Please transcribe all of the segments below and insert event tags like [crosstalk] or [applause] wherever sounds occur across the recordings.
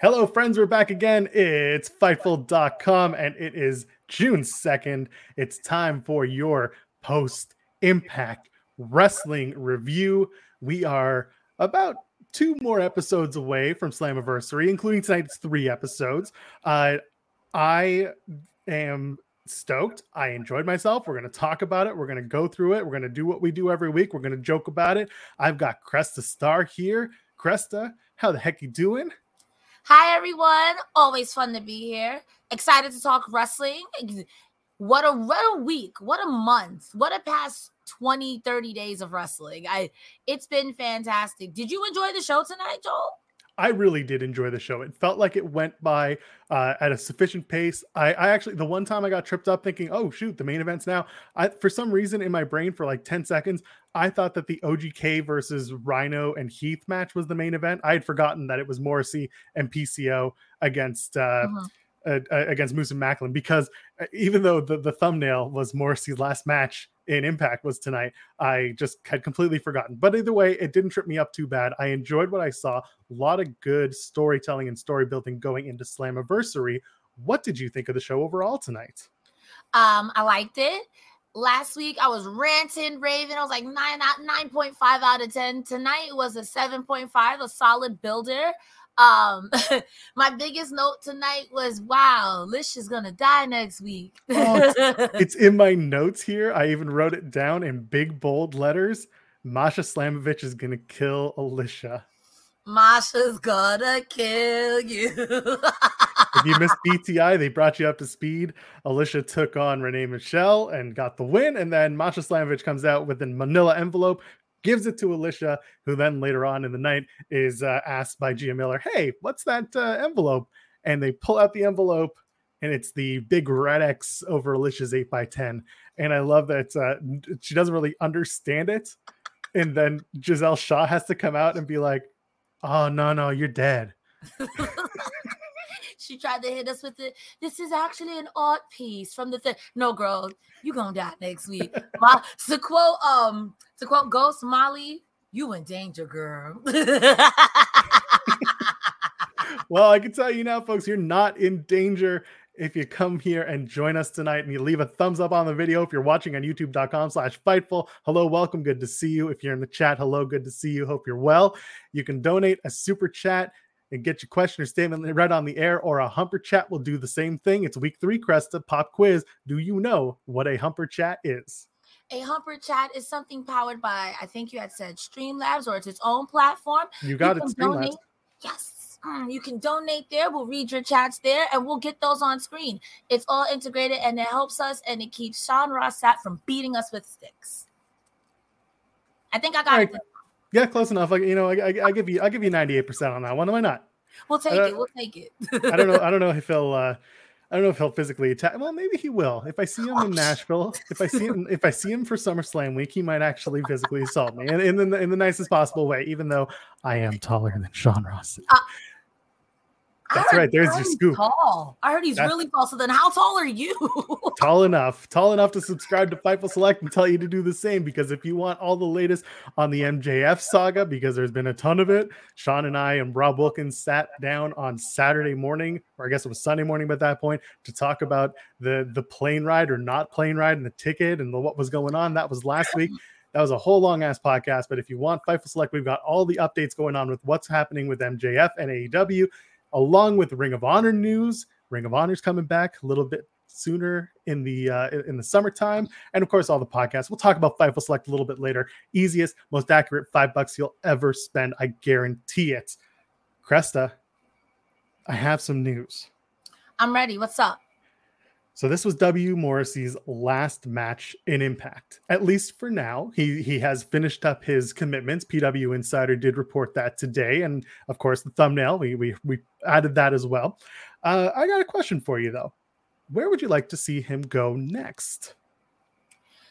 Hello, friends. We're back again. It's Fightful.com, and it is June 2nd. It's time for your post impact wrestling review. We are about two more episodes away from Slammiversary, including tonight's three episodes. Uh, I am stoked. I enjoyed myself. We're going to talk about it. We're going to go through it. We're going to do what we do every week. We're going to joke about it. I've got Cresta Star here. Cresta, how the heck you doing? Hi, everyone. Always fun to be here. Excited to talk wrestling. What a, what a week. What a month. What a past 20, 30 days of wrestling. I It's been fantastic. Did you enjoy the show tonight, Joel? I really did enjoy the show. It felt like it went by uh, at a sufficient pace. I, I, actually, the one time I got tripped up thinking, oh, shoot, the main event's now. I, for some reason in my brain, for like 10 seconds, I thought that the OGK versus Rhino and Heath match was the main event. I had forgotten that it was Morrissey and PCO against. Uh, uh-huh. Uh, against Moose and Maclin because uh, even though the, the thumbnail was Morrissey's last match in Impact was tonight. I just had completely forgotten. But either way, it didn't trip me up too bad. I enjoyed what I saw. A lot of good storytelling and story building going into Slammiversary. What did you think of the show overall tonight? Um, I liked it. Last week I was ranting, raving. I was like nine out nine point five out of ten. Tonight was a seven point five, a solid builder. Um, [laughs] my biggest note tonight was, "Wow, Lish is gonna die next week." oh, it's, [laughs] it's, in my notes here. I even wrote it down in big bold letters. Masha Slamovich is gonna kill Alisha. Masha's gonna kill you. [laughs] if you missed BTI, they brought you up to speed. Alisha took on Renee Michelle and got the win. And then Masha Slamovich comes out with a manila envelope gives it to Alisha, who then later on in the night is uh, asked by Gia Miller, Hey, what's that uh, envelope? And they pull out the envelope, and it's the big red X over Alisha's 8 by 10 And I love that uh, she doesn't really understand it. And then Giselle Shaw has to come out and be like, Oh, no, no, you're dead. [laughs] she tried to hit us with it. This is actually an art piece from the thing. No, girl, you gonna die next week. [laughs] My, to quote um to quote Ghost Molly, you in danger, girl. [laughs] well, I can tell you now, folks, you're not in danger if you come here and join us tonight and you leave a thumbs up on the video if you're watching on youtube.com slash fightful hello welcome good to see you if you're in the chat hello good to see you hope you're well you can donate a super chat and get your question or statement read on the air, or a humper chat will do the same thing. It's week three, Cresta pop quiz. Do you know what a humper chat is? A humper chat is something powered by, I think you had said Streamlabs, or it's its own platform. You got you it, Streamlabs. Yes. Mm, you can donate there. We'll read your chats there and we'll get those on screen. It's all integrated and it helps us and it keeps Sean Ross Sapp from beating us with sticks. I think I got right. it. Yeah, close enough. Like you know, I, I, I give you I give you ninety eight percent on that one. Why not? We'll take it. We'll take it. [laughs] I don't know. I don't know [laughs] if he'll. Uh, I don't know if he'll physically attack. Well, maybe he will. If I see him in Nashville, if I see him, if I see him for SummerSlam week, he might actually physically assault me, in, in the in the nicest possible way. Even though I am taller than Sean Ross. Uh, That's right. There's your scoop. Tall. I heard he's That's really tall. So then, how tall are you? [laughs] tall enough. Tall enough to subscribe to Fightful Select and tell you to do the same. Because if you want all the latest on the MJF saga, because there's been a ton of it, Sean and I and Rob Wilkins sat down on Saturday morning, or I guess it was Sunday morning at that point, to talk about the the plane ride or not plane ride and the ticket and the, what was going on. That was last week. That was a whole long ass podcast. But if you want Fightful Select, we've got all the updates going on with what's happening with MJF and AEW along with Ring of Honor news. Ring of Honor's coming back a little bit sooner in the uh, in the summertime, and of course all the podcasts. We'll talk about Fightful Select a little bit later. Easiest, most accurate five bucks you'll ever spend. I guarantee it. Cresta, I have some news. I'm ready. What's up? So this was W. Morrissey's last match in Impact, at least for now. He he has finished up his commitments. PW Insider did report that today, and of course the thumbnail we we we added that as well. Uh, I got a question for you though. Where would you like to see him go next?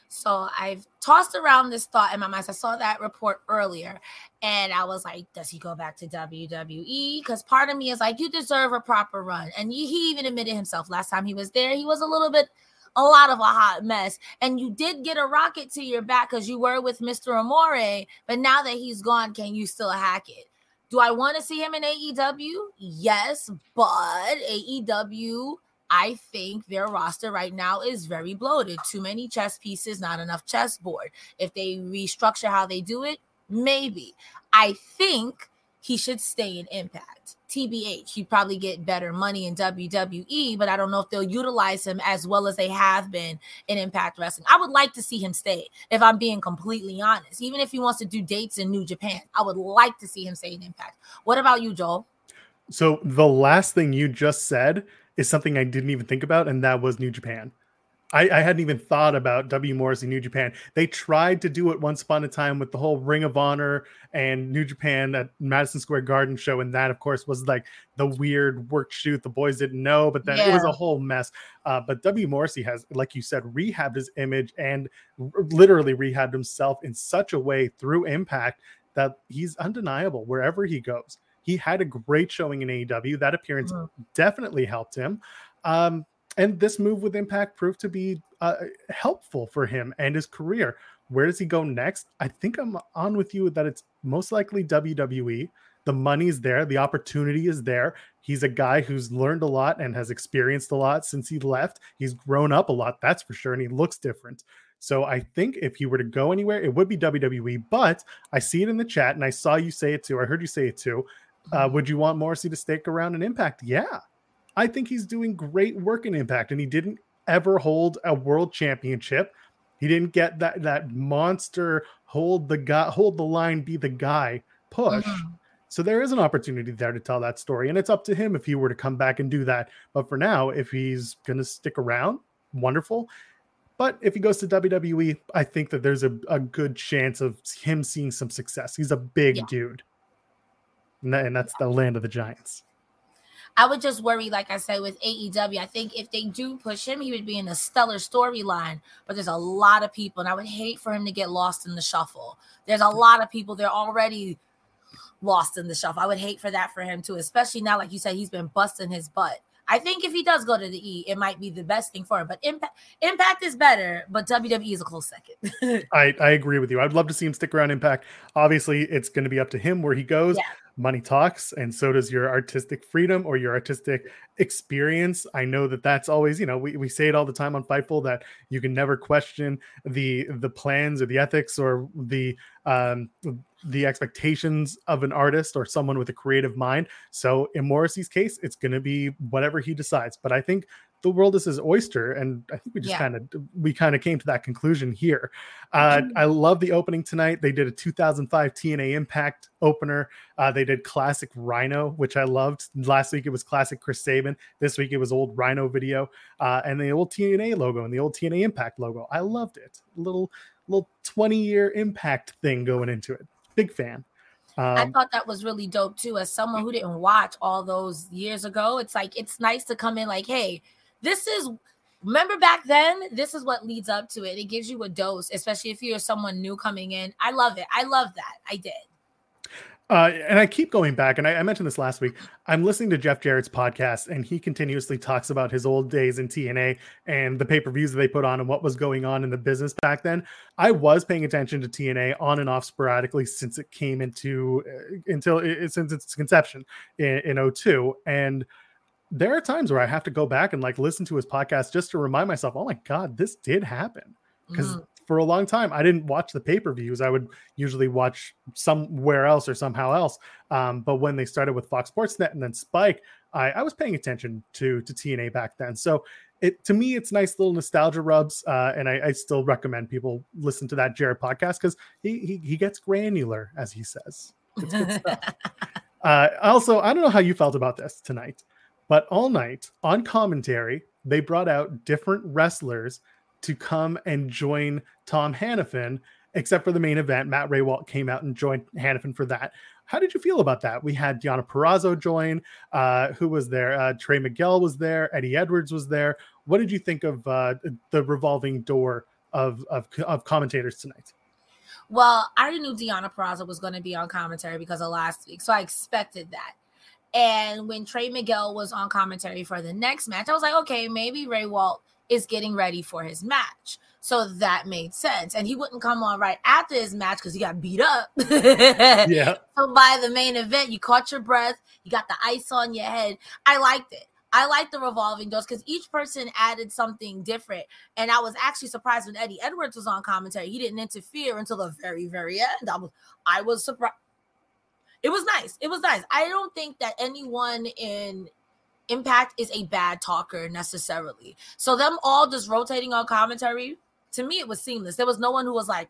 So I've tossed around this thought in my mind. I saw that report earlier and I was like, does he go back to WWE? Because part of me is like, you deserve a proper run. And he even admitted himself last time he was there, he was a little bit, a lot of a hot mess. And you did get a rocket to your back because you were with Mr. Amore. But now that he's gone, can you still hack it? Do I want to see him in AEW? Yes, but AEW I think their roster right now is very bloated. Too many chess pieces, not enough chessboard. If they restructure how they do it, maybe. I think he should stay in Impact. TBH, he'd probably get better money in WWE, but I don't know if they'll utilize him as well as they have been in Impact Wrestling. I would like to see him stay, if I'm being completely honest. Even if he wants to do dates in New Japan, I would like to see him stay in Impact. What about you, Joel? So the last thing you just said is something I didn't even think about, and that was New Japan. I, I, hadn't even thought about W. Morris in New Japan. They tried to do it once upon a time with the whole Ring of Honor and New Japan at Madison Square Garden show, and that, of course, was like the weird work shoot the boys didn't know, but then yeah. it was a whole mess. Uh, but W. Morrissey has, like you said, rehabbed his image and r- literally rehabbed himself in such a way through Impact that he's undeniable wherever he goes. He had a great showing in AEW. That appearance mm-hmm. definitely helped him. Um, and this move with Impact proved to be uh, helpful for him and his career. Where does he go next? I think I'm on with you that it's most likely WWE. The money's there, the opportunity is there. He's a guy who's learned a lot and has experienced a lot since he left. He's grown up a lot, that's for sure, and he looks different. So I think if he were to go anywhere, it would be WWE. But I see it in the chat, and I saw you say it too. I heard you say it too. Uh, would you want Morrissey to stick around in Impact? Yeah, I think he's doing great work in Impact, and he didn't ever hold a world championship. He didn't get that that monster hold the guy, hold the line, be the guy push. Mm-hmm. So there is an opportunity there to tell that story, and it's up to him if he were to come back and do that. But for now, if he's going to stick around, wonderful. But if he goes to WWE, I think that there's a, a good chance of him seeing some success. He's a big yeah. dude and that's the land of the Giants. I would just worry, like I said, with AEW. I think if they do push him, he would be in a stellar storyline. But there's a lot of people, and I would hate for him to get lost in the shuffle. There's a lot of people they're already lost in the shuffle. I would hate for that for him too, especially now, like you said, he's been busting his butt. I think if he does go to the E, it might be the best thing for him. But Impact Impact is better, but WWE is a close second. [laughs] I, I agree with you. I'd love to see him stick around Impact. Obviously, it's going to be up to him where he goes. Yeah money talks and so does your artistic freedom or your artistic experience. I know that that's always you know we, we say it all the time on fightful that you can never question the the plans or the ethics or the um the expectations of an artist or someone with a creative mind. So in morrissey's case it's going to be whatever he decides. But i think the world is his oyster and i think we just yeah. kind of we kind of came to that conclusion here. Uh, mm-hmm. i love the opening tonight. They did a 2005 tna impact opener. Uh, they did classic rhino which i loved. Last week it was classic chris sabin. This week it was old rhino video uh, and the old tna logo and the old tna impact logo. I loved it. Little little 20 year impact thing going into it. Big fan. Um, I thought that was really dope too. As someone who didn't watch all those years ago, it's like it's nice to come in like, hey, this is remember back then this is what leads up to it it gives you a dose especially if you're someone new coming in i love it i love that i did Uh, and I keep going back, and I, I, mentioned this last week. I'm listening to Jeff Jarrett's podcast, and he continuously talks about his old days in TNA and the pay per views that they put on and what was going on in the business back then. I was paying attention to TNA on and off sporadically since it came into uh, until it, since its conception in, in 02. and there are times where I have to go back and like listen to his podcast just to remind myself, oh my god, this did happen because mm for a long time. I didn't watch the pay per views. I would usually watch somewhere else or somehow else. Um, but when they started with Fox Sports Net and then Spike, I, I was paying attention to to TNA back then. So it to me, it's nice little nostalgia rubs, uh, and I, I, still recommend people listen to that Jarrett podcast because he, he he gets granular, as he says. It's good stuff. [laughs] uh, also, I don't know how you felt about this tonight, but all night on commentary, they brought out different wrestlers to come and join Tom Hannifan, except for the main event. Matt Rehwoldt came out and joined Hannifan for that. How did you feel about that? We had Deonna Purrazzo join. Uh, who was there? Uh, Trey Miguel was there. Eddie Edwards was there. What did you think of uh, the revolving door of, of, of commentators tonight? Well, I already knew Deonna Purrazzo was going to be on commentary because of last week, so I expected that. And when Trey Miguel was on commentary for the next match, I was like, okay, maybe Rehwoldt is getting ready for his match. So that made sense. And he wouldn't come on right after his match because he got beat up. [laughs] yeah. So by the main event, you caught your breath, you got the ice on your head. I liked it. I like the revolving doors because each person added something different. And I was actually surprised when Eddie Edwards was on commentary. He didn't interfere until the very, very end. I was I was surprised. It was nice. It was nice. I don't think that anyone in Impact is a bad talker necessarily. So them all just rotating on commentary, to me it was seamless. There was no one who was like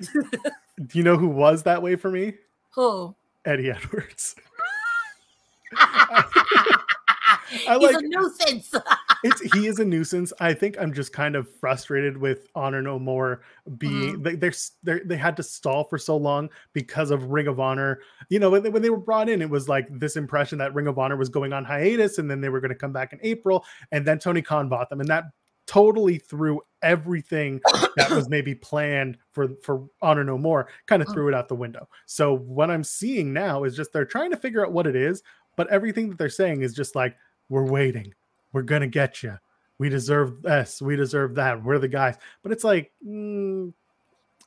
[laughs] Do you know who was that way for me? Who? Eddie Edwards. [laughs] [laughs] I He's like, a nuisance. It's he is a nuisance. I think I'm just kind of frustrated with Honor No More being mm. they, they're, they're they had to stall for so long because of Ring of Honor. You know, when they, when they were brought in, it was like this impression that Ring of Honor was going on hiatus and then they were going to come back in April, and then Tony Khan bought them, and that totally threw everything that was [coughs] maybe planned for for honor no more kind of mm. threw it out the window so what i'm seeing now is just they're trying to figure out what it is but everything that they're saying is just like we're waiting. We're gonna get you. We deserve this. We deserve that. We're the guys. But it's like, mm,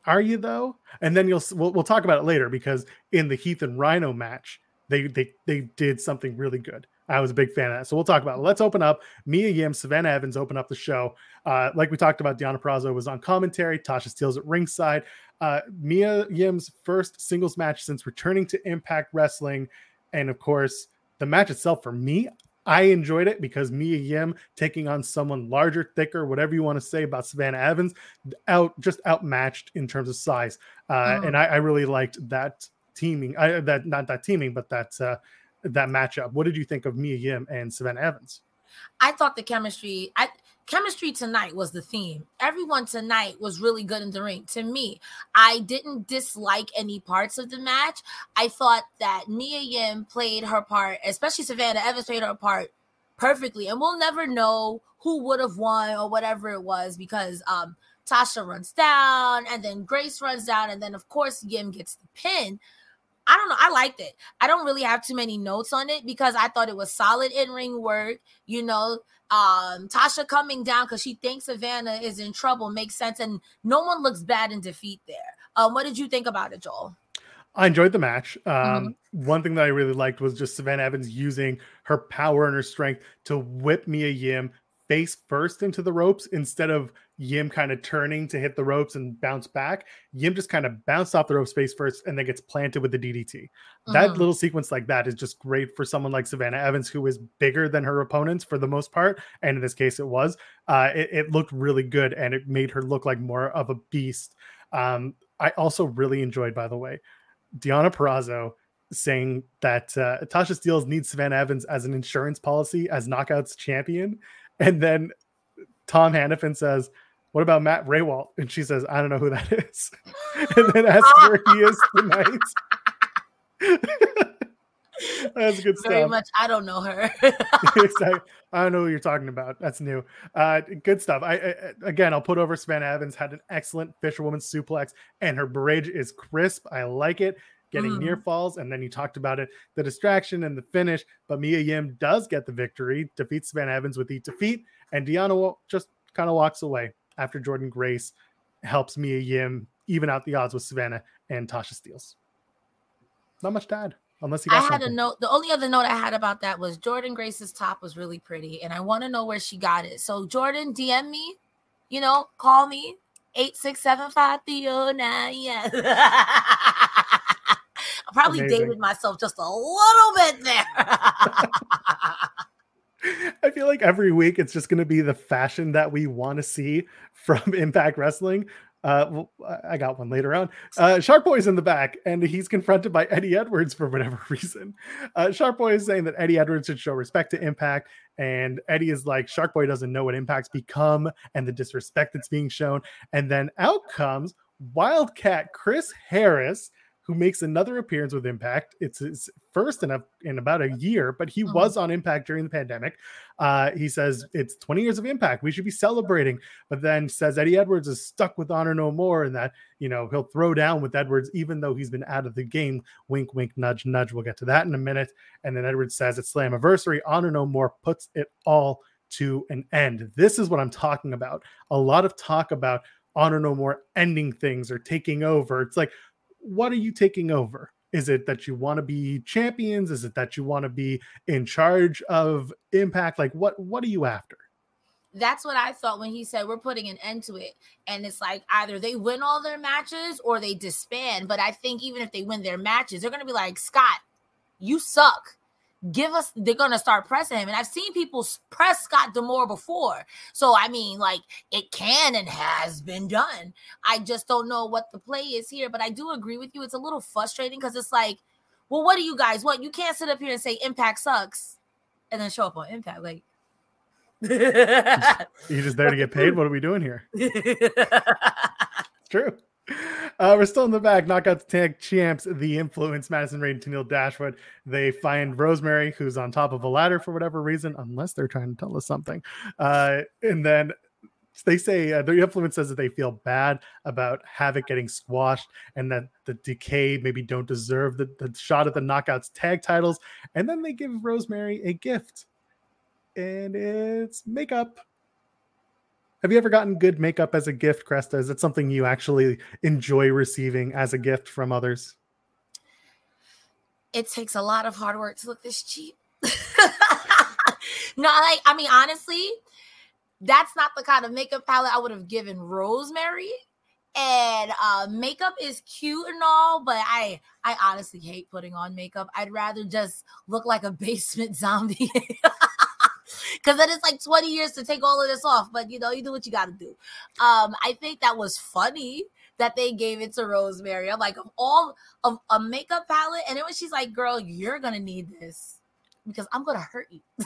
are you though? And then you'll we'll, we'll talk about it later because in the Heath and Rhino match, they they they did something really good. I was a big fan of that. So we'll talk about it. Let's open up. Mia Yim, Savannah Evans open up the show. Uh, like we talked about, Deonna Purrazzo was on commentary. Tasha Steelz at ringside. Uh, Mia Yim's first singles match since returning to Impact Wrestling. And of course, the match itself for me, I enjoyed it because Mia Yim taking on someone larger, thicker, whatever you want to say about Savannah Evans, out just outmatched in terms of size. Uh, oh. And I, I, really liked that teaming. I, that not that teaming, but that uh, that matchup. What did you think of Mia Yim and Savannah Evans? I thought the chemistry. I chemistry tonight was the theme. Everyone tonight was really good in the ring. To me, I didn't dislike any parts of the match. I thought that Mia Yim played her part, especially Savannah Evans played her part perfectly. And we'll never know who would have won or whatever it was because um Tasha runs down and then Grace runs down and then of course Yim gets the pin. I don't know. I liked it. I don't really have too many notes on it because I thought it was solid in ring work. You know, um, Tasha coming down because she thinks Savannah is in trouble makes sense, and no one looks bad in defeat there. Um, what did you think about it, Joel? I enjoyed the match. Um, mm-hmm. One thing that I really liked was just Savannah Evans using her power and her strength to whip Mia Yim face first into the ropes instead of Yim kind of turning to hit the ropes and bounce back. Yim just kind of bounced off the ropes face first and then gets planted with the DDT. That mm-hmm. little sequence like that is just great for someone like Savannah Evans, who is bigger than her opponents for the most part. And in this case, it was. Uh, it, it, looked really good and it made her look like more of a beast. Um, I also really enjoyed, by the way, Deonna Purrazzo saying that uh, Tasha Steelz needs Savannah Evans as an insurance policy as Knockouts champion. And then Tom Hannifan says, What about Matt Rehwoldt? And she says, I don't know who that is. [laughs] and then asks where he is tonight. [laughs] That's good stuff. Very much. I don't know her. [laughs] exactly. I don't know who you're talking about. That's new. Uh, good stuff. I, I, again, I'll put over Savannah Evans had an excellent fisherwoman suplex, and her bridge is crisp. I like it. getting near Mm. falls. And then you talked about it, the distraction and the finish. But Mia Yim does get the victory, defeats Savannah Evans with each defeat, and Deonna just kind of walks away after Jordan Grace helps Mia Yim even out the odds with Savannah and Tasha Steelz. Not much to add, unless you I had something. a note. The only other note I had about that was Jordan Grace's top was really pretty, and I want to know where she got it. So Jordan, DM me, you know, call me eight six seven five three zero nine. Yeah, [laughs] I probably Amazing. dated myself just a little bit there. [laughs] I feel like every week it's just going to be the fashion that we want to see from [laughs] Impact Wrestling. Uh, well, I- got one later on. Uh, Shark Boy's in the back, and he's confronted by Eddie Edwards for whatever [laughs] reason. Uh, Shark Boy is saying that Eddie Edwards should show respect to Impact, and Eddie is like, Shark Boy doesn't know what Impact's become and the disrespect that's being shown. And then out comes Wildcat Chris Harris, who makes another appearance with Impact. It's his first in a, in about a year, but he Mhm. was on Impact during the pandemic. Uh, he says it's 20 years of Impact. We should be celebrating, but then says Eddie Edwards is stuck with Honor No More, and that you know he'll throw down with Edwards even though he's been out of the game. Wink, wink, nudge, nudge. We'll get to that in a minute. And then Edwards says it's Slammiversary. Honor No More puts it all to an end. This is what I'm talking about. A lot of talk about Honor No More ending things or taking over. It's like, what are you taking over? Is it that you want to be champions? Is it that you want to be in charge of Impact? Like, what what are you after? That's what I thought when he said we're putting an end to it. And it's like either they win all their matches or they disband. But I think even if they win their matches, they're to be like, Scott, you suck. Give us, they're going to start pressing him. And I've seen people press Scott D'Amore before. So, I mean, like, it can and has been done. I just don't know what the play is here. But I do agree with you. It's a little frustrating because it's like, well, what do you guys want? You can't sit up here and say Impact sucks and then show up on Impact. Like, [laughs] you're just there to get paid? What are we doing here? [laughs] It's true. Uh, we're still in the back. Knockout tag champs, the influence, Madison Rayne, Tennille Dashwood. They find Rosemary, who's on top of a ladder for whatever reason, unless they're trying to tell us something. Uh, and then they say uh, the influence says that they feel bad about Havoc getting squashed and that the Decay maybe don't deserve the, the shot at the Knockouts tag titles. And then they give Rosemary a gift, and it's makeup. Have you ever gotten good makeup as a gift, Cresta? Is it something you actually enjoy receiving as a gift from others? it takes a lot of hard work to look this cheap. [laughs] no, like I mean, honestly, that's not the kind of makeup palette I would have given Rosemary. And uh, makeup is cute and all, but I I honestly hate putting on makeup. I'd rather just look like a [laughs] basement zombie. [laughs] Cause then it's like 20 years to take all of this off, but you know, you do what you gotta do. Um, I think that was funny that they gave it to Rosemary. I'm like, of all of a makeup palette, and it was she's like, "Girl, you're gonna need this because I'm gonna hurt you." [laughs]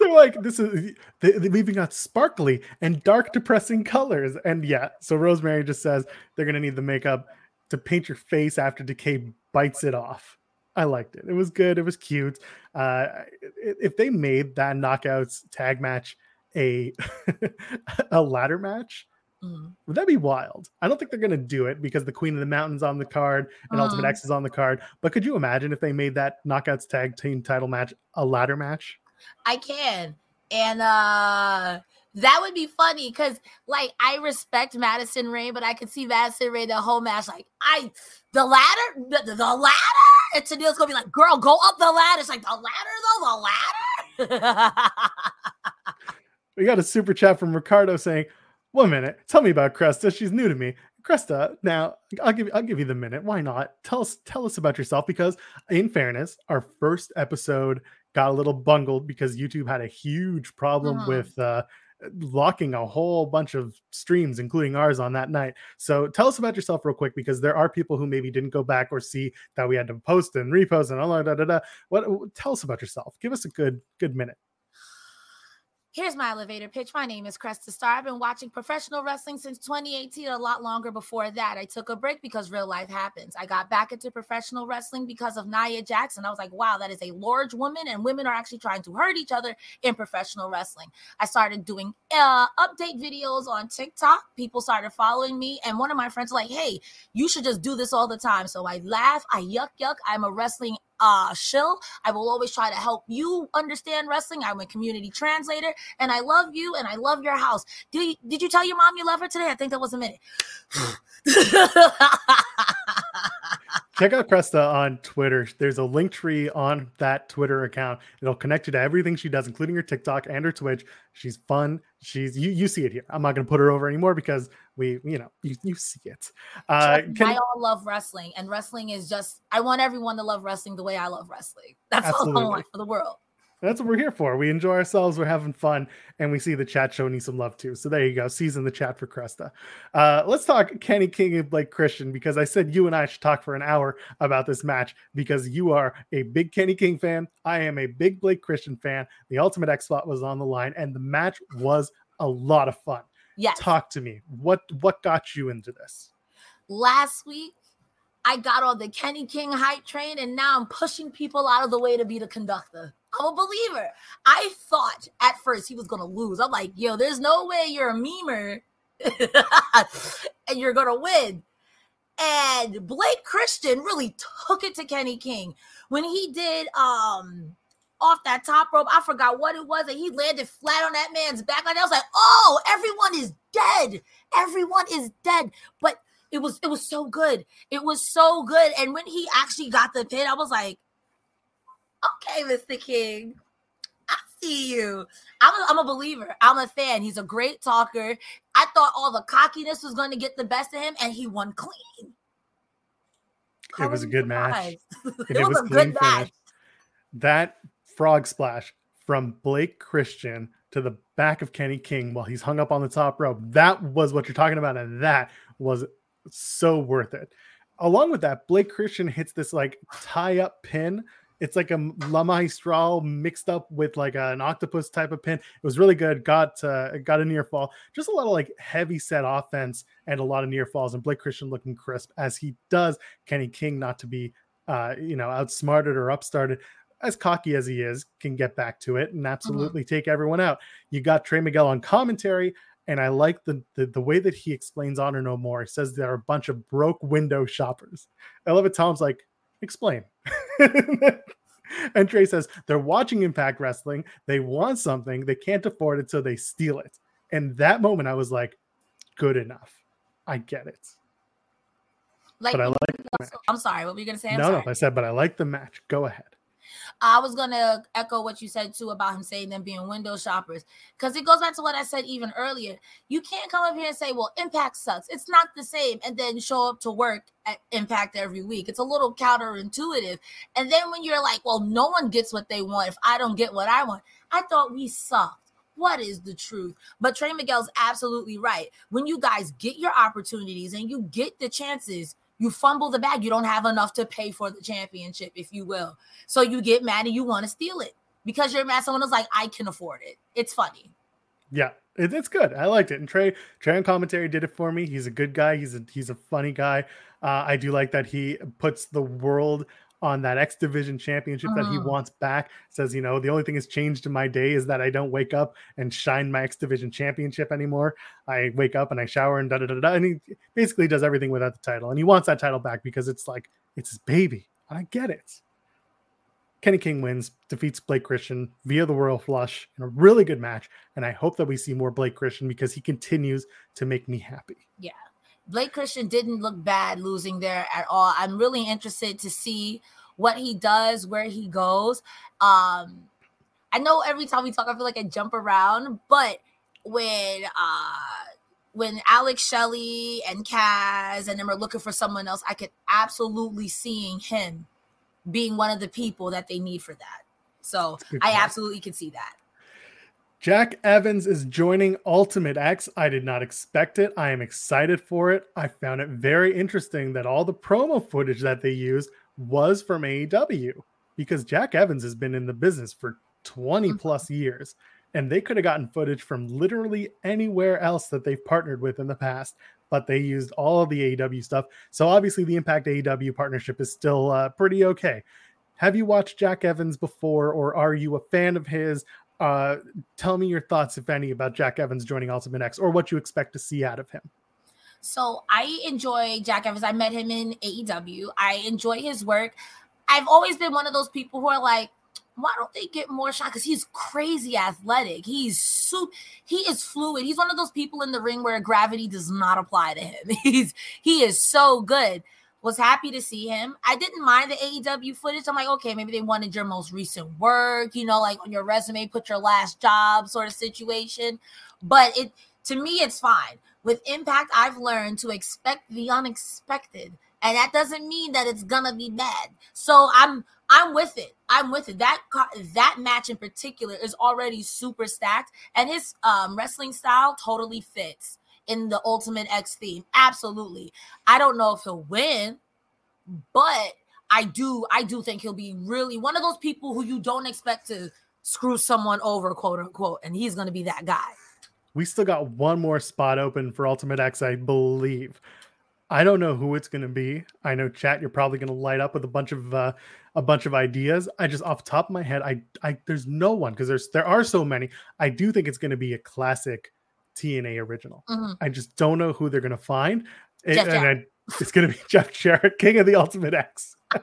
They're like, this is leaving out sparkly and dark, depressing colors. And yeah, so Rosemary just says they're gonna need the makeup to paint your face after Decay bites it off. I liked it. It was good. It was cute. Uh, if they made that knockouts tag match a [laughs] a ladder match, Mhm. would that be wild? I don't think they're gonna do it because the Queen of the Mountains on the card and Ultimate Mhm. X is on the card. But could you imagine if they made that knockouts tag team title match a ladder match? I can, and uh that would be funny because, like, I respect Madison Rayne, but I could see Madison Rayne the whole match like, I the ladder, the, the ladder, and Tennille's gonna be like, "Girl, go up the ladder." It's like the ladder, though, the ladder. [laughs] We got a super chat from Ricardo saying, "One minute, tell me about Cresta. She's new to me." Cresta, now I'll give I'll give you the minute. Why not? Tell us tell us about yourself because, in fairness, our first episode got a little bungled because YouTube had a huge problem Mhm. with uh, locking a whole bunch of streams, including ours, on that night. So tell us about yourself real quick because there are people who maybe didn't go back or see that we had to post and repost and all that. Da, da, da. What? Tell us about yourself. Give us a good good minute. Here's my elevator pitch. My name is Cresta Star. I've been watching professional wrestling since 2018, a lot longer before that. I took a break because real life happens. I got back into professional wrestling because of Nia Jackson. I was like, wow, that is a large woman, and women are actually trying to hurt each other in professional wrestling. I started doing uh, update videos on TikTok. People started following me, and one of my friends was like, hey, you should just do this all the time. So I laugh, I yuck yuck. I'm a wrestling uh shill. I will always try to help you understand wrestling. I'm a community translator and I love you and I love your house. Did you, did you tell your mom you love her today? I think that was a minute. [laughs] Check out Cresta on Twitter. There's a link tree on that Twitter account. It'll connect you to everything she does, including her TikTok and her Twitch. She's fun. She's you. You see it here. I'm not going to put her over anymore because we, you know, you, you see it. Uh, can, I all love wrestling, and wrestling is just. I want everyone to love wrestling the way I love wrestling. [laughs] That's absolutely. all I want for the world. That's what we're here for. We enjoy ourselves. We're having fun, and we see the chat showing you some love too. So there you go. Season the chat for Cresta. Uh, let's talk Kenny King and Blake Christian because I said you and I should talk for an hour about this match because you are a big Kenny King fan. I am a big Blake Christian fan. The Ultimate X spot was on the line, and the match was a lot of fun. Yeah. Talk to me. What what got you into this? Last week, I got on the Kenny King hype train, and now I'm pushing people out of the way to be the conductor. I'm a believer. I thought at first he was gonna lose. I'm like, yo, there's no way you're a memer [laughs] and you're gonna win. And Blake Christian really took it to Kenny King when he did um off that top rope. I forgot what it was, and he landed flat on that man's back. And I was like, oh, everyone is dead. Everyone is dead. But it was it was so good. It was so good. And when he actually got the pin, I was like, okay, Mr. King. I see you. I'm a, I'm a believer. I'm a fan. He's a great talker. I thought all the cockiness was going to get the best of him, and he won clean. It was a good match. [laughs] it, it was, was a good match. That frog splash from Blake Christian to the back of Kenny King while he's hung up on the top rope. That was what you're talking about, and that was so worth it. Along with that, Blake Christian hits this like tie up pin it's like a La straw mixed up with like an octopus type of pin. It was really good. Got uh, got a near fall. Just a lot of like heavy set offense and a lot of near falls. And Blake Christian looking crisp as he does. Kenny King not to be uh, you know outsmarted or upstarted. As cocky as he is, can get back to it and mm-hmm. absolutely mm-hmm. take everyone out. You got Trey Miguel on commentary, and I like the, the, the way that he explains Honor No More. He says there are a bunch of broke window shoppers. I love it. Tom's like, explain. [laughs] and Trey says they're watching Impact Wrestling. They want something. They can't afford it, so they steal it. And that moment, I was like, good enough. I get it. Like, but I like. I'm sorry. What were you gonna say? I'm no, sorry. no. I said, but I like the match. Go ahead. I was gonna echo what you said too about him saying them being window shoppers because it goes back to what I said even earlier. You can't come up here and say, "Well, Impact sucks." It's not the same, and then show up to work at Impact every week. It's a little counterintuitive. And then when you're like, "Well, no one gets what they want if I don't get what I want," I thought we sucked. What is the truth? But Trey Miguel's absolutely right. When you guys get your opportunities and you get the chances you fumble the bag. You don't have enough to pay for the championship, if you will. So you get mad and you want to steal it because you're mad. Someone is like, I can afford it. It's funny. Yeah, it, it's good. I liked it. And Trey, Trey on commentary did it for me. He's a good guy. He's a he's a funny guy. Uh, I do like that he puts the world on that X Division championship that he mm-hmm. wants back. Says, you know, the only thing that's changed in my day is that I don't wake up and shine my X Division championship anymore. I wake up and I shower and da da da da. And he basically does everything without the title. And he wants that title back because it's like, it's his baby. I get it. Kenny King wins, defeats Blake Christian via the Royal Flush in a really good match. And I hope that we see more Blake Christian because he continues to make me happy. Yeah. Blake Christian didn't look bad losing there at all. I'm really interested to see what he does, where he goes. Um, I know every time we talk, I feel like I jump around, but when uh when Alex Shelley and Kaz and them are looking for someone else, I could absolutely seeing him being one of the people that they need for that. So I absolutely can see that. Jack Evans is joining Ultimate X. I did not expect it. I am excited for it. I found it very interesting that all the promo footage that they used was from AEW because Jack Evans has been in the business for 20 mm-hmm. plus years. and they could have gotten footage from literally anywhere else that they've partnered with in the past, but they used all of the AEW stuff. So obviously, the Impact AEW partnership is still uh, pretty okay. Have you watched Jack Evans before, or are you a fan of his? Uh, tell me your thoughts, if any, about Jack Evans joining Ultimate X, or what you expect to see out of him. So I enjoy Jack Evans. I met him in AEW. I enjoy his work. I've always been one of those people who are like, why don't they get more shot? Because he's crazy athletic. He's so he is fluid. He's one of those people in the ring where gravity does not apply to him. [laughs] He's he is so good. Was happy to see him. I didn't mind the AEW footage. I'm like, okay, maybe they wanted your most recent work, you know, like on your resume, put your last job sort of situation. But it to me, it's fine. With Impact, I've learned to expect the unexpected. And that doesn't mean that it's gonna be bad. So I'm I'm with it. I'm with it. That that match in particular is already super stacked, and his um, wrestling style totally fits in the Ultimate X theme. Absolutely. I don't know if he'll win, but I do. I do think he'll be really one of those people who you don't expect to screw someone over, quote unquote, and he's going to be that guy. We still got one more spot open for Ultimate X, I believe. I don't know who it's going to be. I know chat. You're probably going to light up with a bunch of uh, a bunch of ideas. I just off top of my head, I I there's no one because there's there are so many. I do think it's going to be a classic TNA original. Mm-hmm. I just don't know who they're going to find, it, and I, it's going to be [laughs] Jeff Jarrett, King of the Ultimate X. [laughs]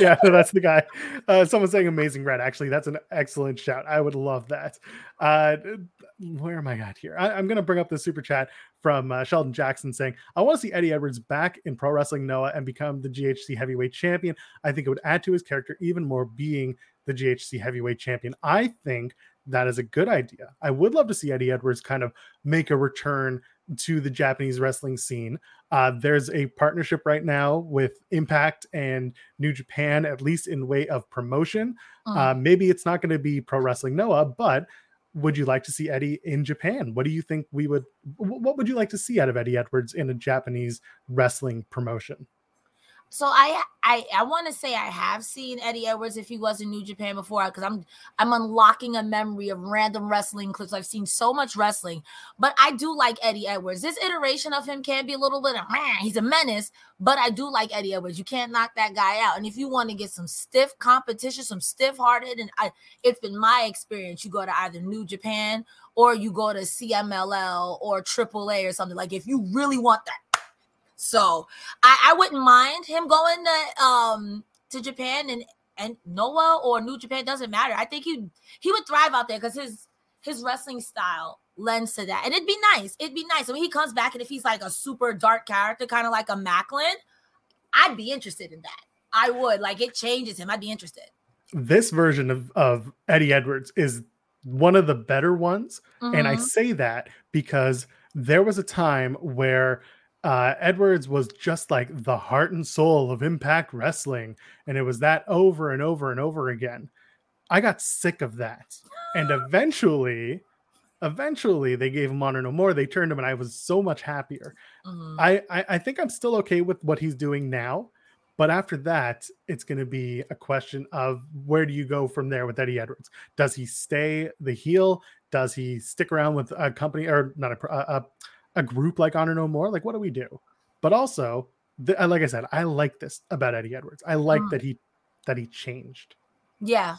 yeah, that's the guy. Uh, someone saying "Amazing Red." Actually, that's an excellent shout. I would love that. Uh, where am I at here? I, am going to bring up the super chat from uh, Sheldon Jackson saying, "I want to see Eddie Edwards back in Pro Wrestling Noah and become the GHC Heavyweight Champion. I think it would add to his character even more being the GHC Heavyweight Champion. I think." That is a good idea. I would love to see Eddie Edwards kind of make a return to the Japanese wrestling scene. Uh, there's a partnership right now with Impact and New Japan, at least in way of promotion. Mm. Uh, maybe it's not going to be Pro Wrestling Noah, but would you like to see Eddie in Japan? What do you think we would? What would you like to see out of Eddie Edwards in a Japanese wrestling promotion? So I I I want to say I have seen Eddie Edwards if he was in New Japan before because I'm I'm unlocking a memory of random wrestling clips. I've seen so much wrestling, but I do like Eddie Edwards. This iteration of him can be a little bit of man, he's a menace, but I do like Eddie Edwards. You can't knock that guy out. And if you want to get some stiff competition, some stiff hearted, and I it's been my experience, you go to either New Japan or you go to CMLL or AAA or something. Like if you really want that so I, I wouldn't mind him going to um to Japan and and Noah or New Japan doesn't matter. I think he he would thrive out there because his his wrestling style lends to that, and it'd be nice. It'd be nice. I mean, he comes back and if he's like a super dark character, kind of like a Maclin, I'd be interested in that. I would like it changes him. I'd be interested. This version of of Eddie Edwards is one of the better ones, mm-hmm. and I mm-hmm. say that because there was a time where uh, Edwards was just like the heart and soul of Impact Wrestling, and it was that over and over and over again. I got sick of that, and [gasps] eventually, eventually they gave him Honor No More. They turned him, and I was so much happier. Mm-hmm. I, I I think I'm still okay with what he's doing now, but after that, it's going to be a question of where do you go from there with Eddie Edwards? Does he stay the heel? Does he stick around with a company or not a, a a group like Honor No More, like what do we do? But also, the, uh, like I said, I like this about Eddie Edwards. I like mm. that he that he changed. Yeah,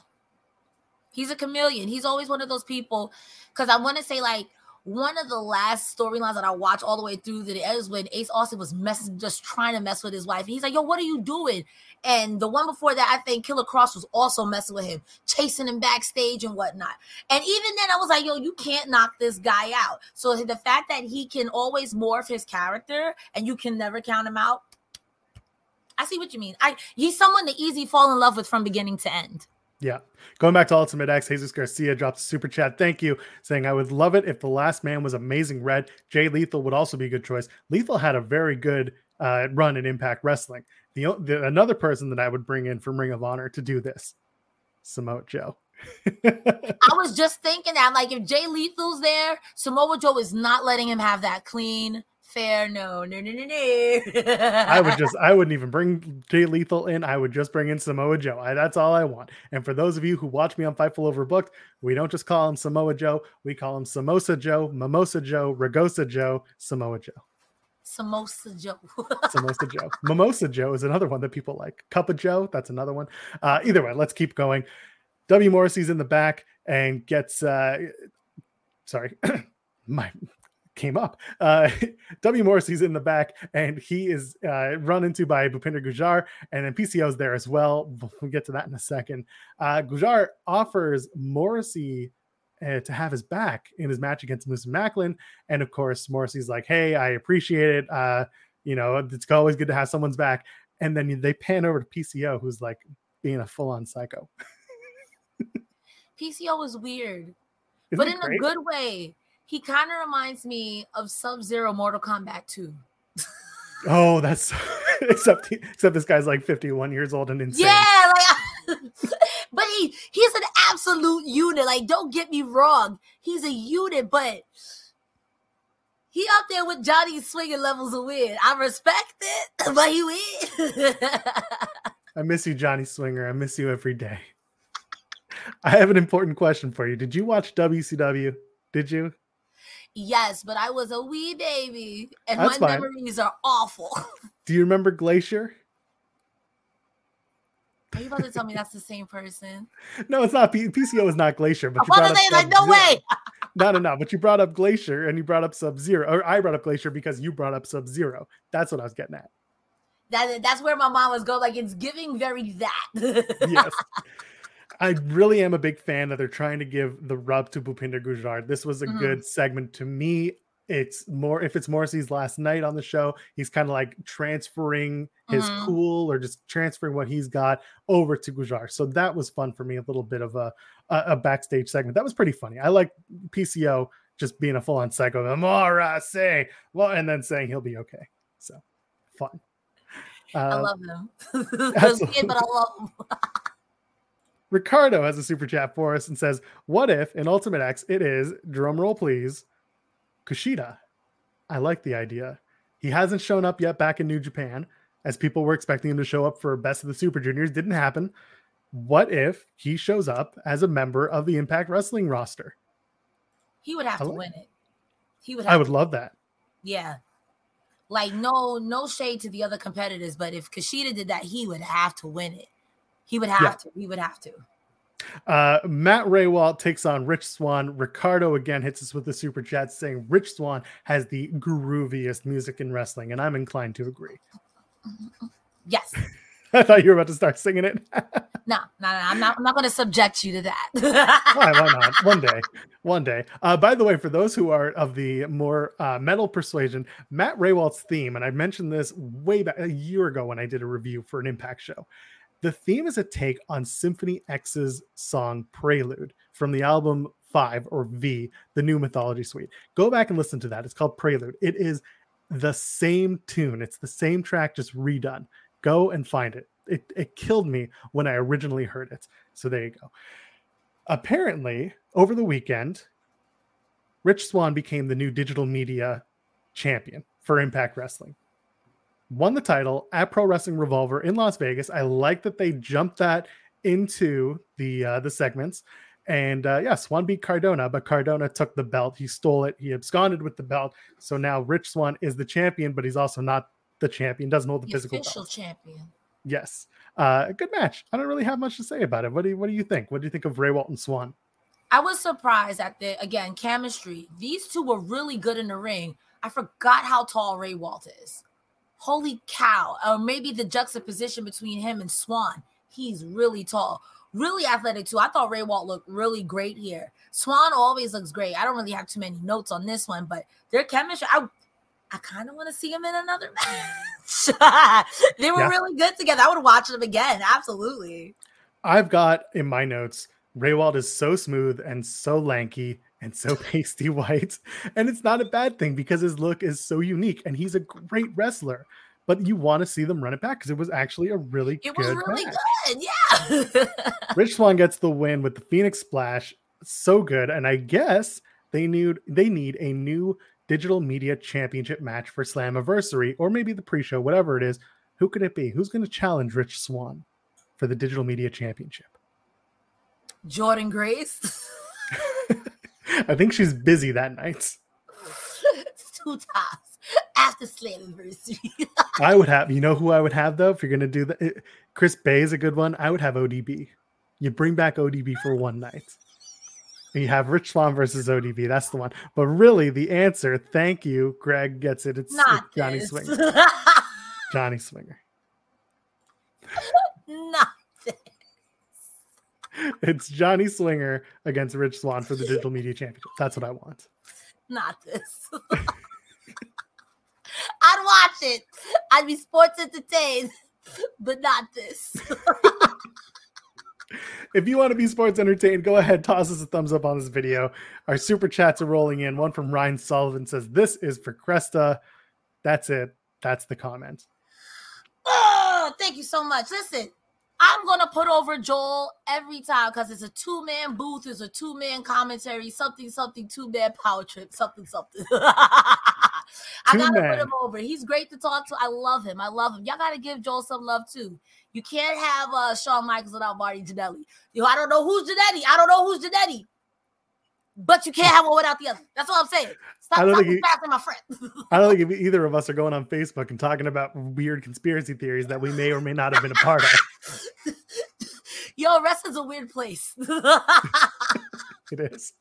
he's a chameleon. He's always one of those people. Because I want to say like one of the last storylines that I watched all the way through the is when Ace Austin was messing, just trying to mess with his wife. He's like, "Yo, what are you doing?" And the one before that, I think Killer Kross was also messing with him, chasing him backstage and whatnot. And even then, I was like, "Yo, you can't knock this guy out." So the fact that he can always morph his character and you can never count him out, I see what you mean. I he's someone to easy fall in love with from beginning to end. Yeah. Going back to Ultimate X, Jesus Garcia dropped a super chat. Thank you. Saying, I would love it if the last man was amazing red. Jay Lethal would also be a good choice. Lethal had a very good uh, run in Impact Wrestling. The, the, another person that I would bring in from Ring of Honor to do this, Samoa Joe. [laughs] I was just thinking that, like, if Jay Lethal's there, Samoa Joe is not letting him have that clean fair. No, no, no, no, no. I would just, I wouldn't even bring Jay Lethal in. I would just bring in Samoa Joe. I, that's all I want. And for those of you who watch me on Fightful Overbooked, we don't just call him Samoa Joe. We call him Samosa Joe, Mimosa Joe, Ragosa Joe, Samoa Joe. Samosa Joe. [laughs] Samosa Joe. Mimosa Joe is another one that people like. Cup of Joe, that's another one. Uh, either way, let's keep going. W. Morrissey's in the back and gets, uh, sorry, [clears throat] my came up. Uh, [laughs] w. Morrissey's in the back, and he is uh, run into by Bhupinder Gujjar, and then PCO's there as well. We'll get to that in a second. Uh, Gujjar offers Morrissey uh, to have his back in his match against Moose Maclin, and of course Morrissey's like, "Hey, I appreciate it. Uh, you know, it's always good to have someone's back." And then they pan over to PCO, who's like being a full-on psycho. [laughs] PCO is weird, Isn't but in great? a good way. He kind of reminds me of Sub Zero Mortal Kombat 2. Oh, that's [laughs] except except this guy's like 51 years old and insane. Yeah, like, [laughs] but he he's an absolute unit. Like, don't get me wrong, he's a unit, but he up there with Johnny Swinger levels of win. I respect it, [laughs] but he win. I miss you, Johnny Swinger. I miss you every day. I have an important question for you. Did you watch WCW? Did you? Yes, but I was a wee baby, and That's my fine. memories are awful. [laughs] Do you remember Glacier? Are you about to tell me that's the same person? [laughs] No, it's not. P- PCO is not Glacier, but I you brought up to say like, no way. [laughs] No, no, no. But you brought up Glacier and you brought up Sub Zero, or I brought up Glacier because you brought up Sub Zero. That's what I was getting at. That that's where my mind was going. Like, it's giving very that. Yes. I really am a big fan that they're trying to give the rub to Bhupinder Gujjar. This was a Mhm. good segment to me. It's more if it's Morrissey's last night on the show, he's kind of like transferring his Mhm. cool or just transferring what he's got over to Gujjar. So that was fun for me. A little bit of a a, a backstage segment that was pretty funny. I like PCO just being a full on psycho. Amara say well, and then saying he'll be okay. So fun. I Uh, love him. [laughs] but I love him. [laughs] Ricardo has a super chat for us and says, What if in Ultimate X it is, drum roll please, Kushida? I like the idea. He hasn't shown up yet back in New Japan, as people were expecting him to show up for Best of the Super Juniors. Didn't happen. What if he shows up as a member of the Impact Wrestling roster? He would have I to like- win it. He would. Have I would love that. Yeah. Like no, no shade to the other competitors, but if Kushida did that, he would have to win it. He would have Yeah. to. He would have to. Uh, Matt Rehwoldt takes on Rich Swann. Ricardo again hits us with the super chat saying Rich Swann has the grooviest music in wrestling, and I'm inclined to agree. Yes. [laughs] I thought you were about to start singing it. [laughs] No, no, no. I'm not. I'm not going to subject you to that. why, why not? [laughs] One day, one day. Uh, by the way, for those who are of the more uh, metal persuasion, Matt Rehwoldt's theme, and I mentioned this way back a year ago when I did a review for an Impact show. The theme is a take on Symphony X's song Prelude from the album Five or V, the new Mythology Suite. Go back and listen to that. It's called Prelude. It is the same tune. It's the same track, just redone. Go and find it. It, it killed me when I originally heard it. So there you go. Apparently, over the weekend, Rich Swann became the new digital media champion for Impact Wrestling. Won the title at Pro Wrestling Revolver in Las Vegas. I like that they jumped that into the uh, the segments. And uh, yeah, Swann beat Cardona, but Cardona took the belt. He stole it. He absconded with the belt. So now Rich Swann is the champion, but he's also not the champion. Doesn't hold the, the physical official belt. champion. Yes, uh, a good match. I don't really have much to say about it. What do you What do you think? What do you think of Ray Walton and Swann? I was surprised at the again chemistry. These two were really good in the ring. I forgot how tall Rehwoldt is. Holy cow! Or maybe the juxtaposition between him and Swann. He's really tall, really athletic too. I thought Rehwoldt looked really great here. Swann always looks great. I don't really have too many notes on this one, but their chemistry. I I kind of want to see him in another [laughs] match. [laughs] they were Yeah. really good together. I would watch them again. Absolutely. I've got in my notes. Rehwoldt is so smooth and so lanky and so [laughs] pasty white, and it's not a bad thing because his look is so unique and he's a great wrestler. But you want to see them run it back because it was actually a really It was really match. good. Yeah. [laughs] Rich Swann gets the win with the Phoenix Splash. So good, and I guess they need they need a new digital media championship match for Slammiversary, or maybe the pre-show, whatever it is. Who could it be? Who's going to challenge Rich Swann for the digital media championship? Jordynne Grace. [laughs] I think she's busy that night. [laughs] Two times after Slammiversary. [laughs] I would have, you know, who I would have though. If you're going to do that, eh, Chris Bey is a good one. I would have ODB. You bring back ODB for one night. And you have Rich Swann versus ODB. That's the one. But really, the answer, thank you, Greg gets it. It's, it's Johnny this. Swinger. [laughs] Johnny Swinger. Not. It's Johnny Swinger against Rich Swann for the Digital Media Championship. That's what I want. Not this. [laughs] I'd watch it. I'd be sports entertained, but not this. [laughs] If you want to be sports entertained, go ahead, toss us a thumbs up on this video. Our super chats are rolling in. One from Ryan Sullivan says, This is for Cresta. That's it. That's the comment. oh, thank you so much. Listen, I'm gonna put over Joel every time because it's a two man booth, it's a two man commentary, something, something, two man power trip, something, something. [laughs] I gotta put him over. He's great to talk to. I love him. I love him. Y'all gotta give Joel some love too. You can't have uh Shawn Michaels without Marty Jannetty. You know, I don't know who's Jannetty. I don't know who's Jannetty. But you can't have one without the other. That's all I'm saying. Stop, I don't stop think he- my friend. I don't think either of us are going on Facebook and talking about weird conspiracy theories that we may or may not have been a part of. [laughs] Yo, wrestling's a weird place. [laughs] It is.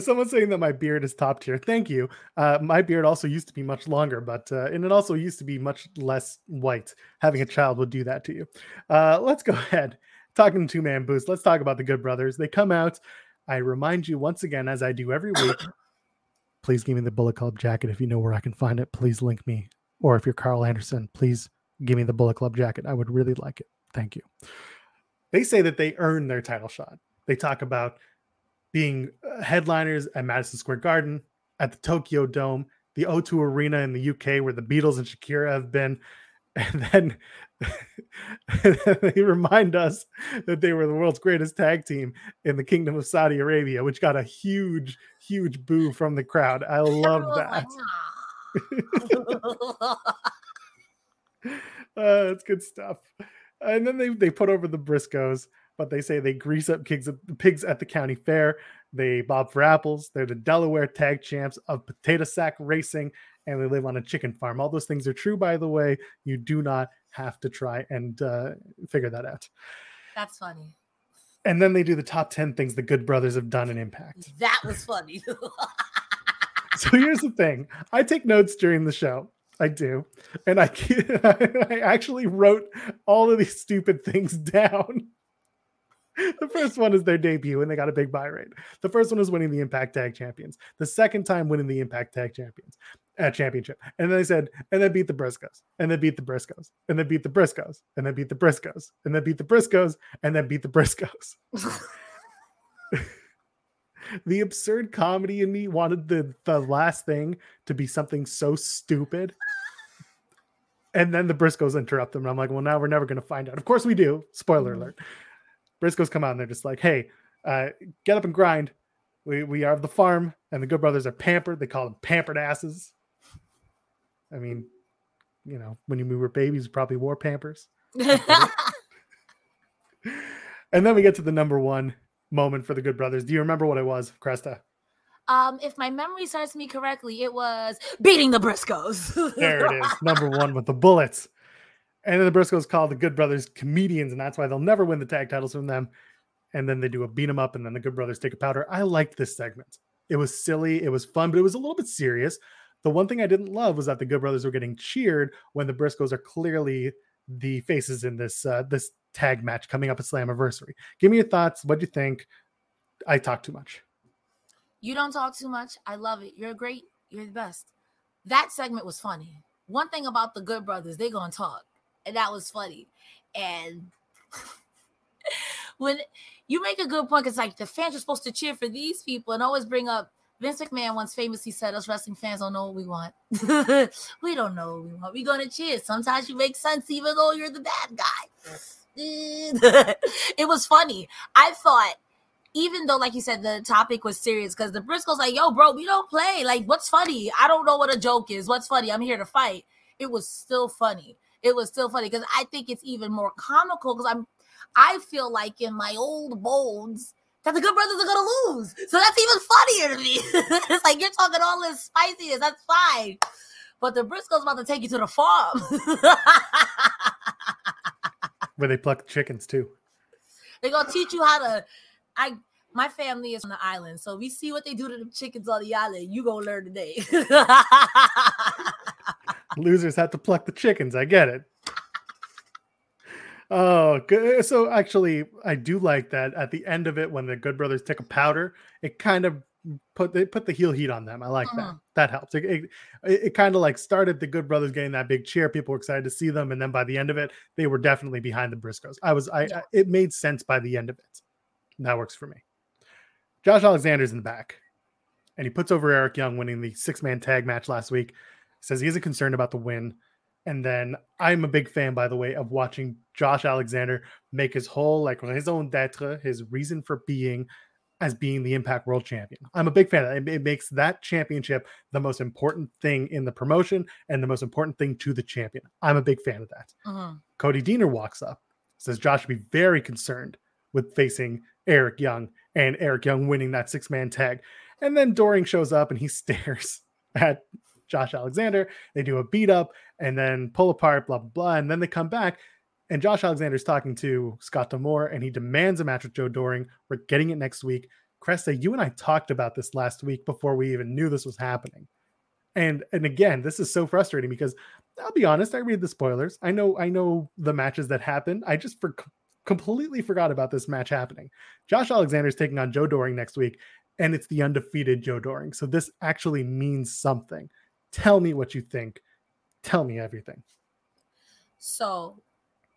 Someone saying that my beard is top tier. Thank you. Uh, my beard also used to be much longer, but uh, and it also used to be much less white. Having a child would do that to you. Uh, let's go [laughs] ahead. Talking two man boost. Let's talk about the Good Brothers. They come out. I remind you once again, as I do every week. please give me the Bullet Club jacket if you know where I can find it. Please link me, or if you're Karl Anderson, please give me the Bullet Club jacket. I would really like it. Thank you. They say that they earned their title shot. They talk about being uh, headliners at Madison Square Garden, at the Tokyo Dome, the O2 Arena in the UK, where the Beatles and Shakira have been. [laughs] And then, and [laughs] then they remind us that they were the world's greatest tag team in the Kingdom of Saudi Arabia, which got a huge, huge boo from the crowd. I [laughs] love that. Uh, it's good stuff. And then they, they put over the Briscoes, but they say they grease up pigs at, pigs at the county fair. They bob for apples. They're the Delaware tag champs of potato sack racing, and they live on a chicken farm. All those things are true, by the way. You do not have to try and uh, figure that out. That's funny. And then they do the top 10 things the Good Brothers have done in Impact. That was funny. [laughs] So here's the thing I take notes during the show. I do. And I, [laughs] I actually wrote all of these stupid things down. The first one is their debut, and they got a big buy rate. The first one is winning the Impact Tag Champions. The second time winning the Impact Tag Champions uh, Championship. And then they said, and then beat the Briscoes, and then beat the Briscoes, and then beat the Briscoes, and then beat the Briscoes, and then beat the Briscoes, and then beat the Briscoes. [laughs] the absurd comedy in me wanted the the last thing to be something so stupid. And then the Briscoes interrupt them. And I'm like, well, now we're never going to find out. Of course we do. Spoiler Mhm. alert. Briscoes come out and they're just like, hey, uh, get up and grind. We, we are the farm. And the Good Brothers are pampered. They call them pampered asses. I mean, you know, when you were babies, probably wore pampers. [laughs] And then we get to the number one moment for the Good Brothers. Do you remember what it was, Cresta? um, if my memory serves me correctly, it was beating the Briscoes. [laughs] There it is, number one with the bullets. And then the Briscoes call the Good Brothers comedians, and that's why they'll never win the tag titles from them. And then they do a beat 'em up, and then the Good Brothers take a powder. I liked this segment. It was silly, it was fun, but it was a little bit serious. The one thing I didn't love was that the Good Brothers were getting cheered when the Briscoes are clearly the faces in this uh, this tag match coming up at Slammiversary. Give me your thoughts. What do you think? I talk too much. You don't talk too much. I love it. You're great. You're the best. That segment was funny. One thing about the Good Brothers—they're gonna talk, and that was funny. And [laughs] when you make a good point, it's like the fans are supposed to cheer for these people and always bring up Vince McMahon once famously said, "Us wrestling fans don't know what we want. [laughs] we don't know what we want. We're gonna cheer. Sometimes you make sense, even though you're the bad guy." [laughs] it was funny. I thought even though, like you said, the topic was serious because the Briscoes like, yo, bro, we don't play. Like, what's funny? I don't know what a joke is. What's funny? I'm here to fight. It was still funny. It was still funny because I think it's even more comical because I'm, I feel like in my old bones that the Good Brothers are gonna lose. So that's even funnier to me. [laughs] it's like you're talking all this spiciness. That's fine. But the Briscoes about to take you to the farm. [laughs] Where they pluck chickens too. They're gonna teach you how to. I my family is on the island, so we see what they do to the chickens on the island. You gonna learn today. [laughs] Losers have to pluck the chickens. I get it. Oh, good. So actually, I do like that at the end of it when the Good Brothers take a powder, it kind of put they put the heel heat on them. I like that. Mhm. That helps. It, it, it kind of like started the Good Brothers getting that big cheer. People were excited to see them, and then by the end of it, they were definitely behind the Briscoes. I was. I. Yeah. I it made sense by the end of it. That works for me. Josh Alexander's in the back, and he puts over Eric Young, winning the six man tag match last week. Says he isn't concerned about the win. And then I'm a big fan, by the way, of watching Josh Alexander make his whole like raison d'être, his reason for being, as being the Impact World Champion. I'm a big fan of that. It, makes that championship the most important thing in the promotion and the most important thing to the champion. I'm a big fan of that. Mhm. Cody Deaner walks up, says Josh should be very concerned with facing Eric Young and Eric Young winning that six man tag. And then Doering shows up and he [laughs] stares at Josh Alexander. They do a beat up and then pull apart, blah, blah, blah. And then they come back. And Josh Alexander's talking to Scott D'Amore and he demands a match with Joe Doering. We're getting it next week. Cresta, you and I talked about this last week before we even knew this was happening. And and again, this is so frustrating because I'll be honest, I read the spoilers. I know I know the matches that happened. I just for, completely forgot about this match happening. Josh Alexander's taking on Joe Doering next week, and it's the undefeated Joe Doering. So this actually means something. Tell me what you think. Tell me everything. So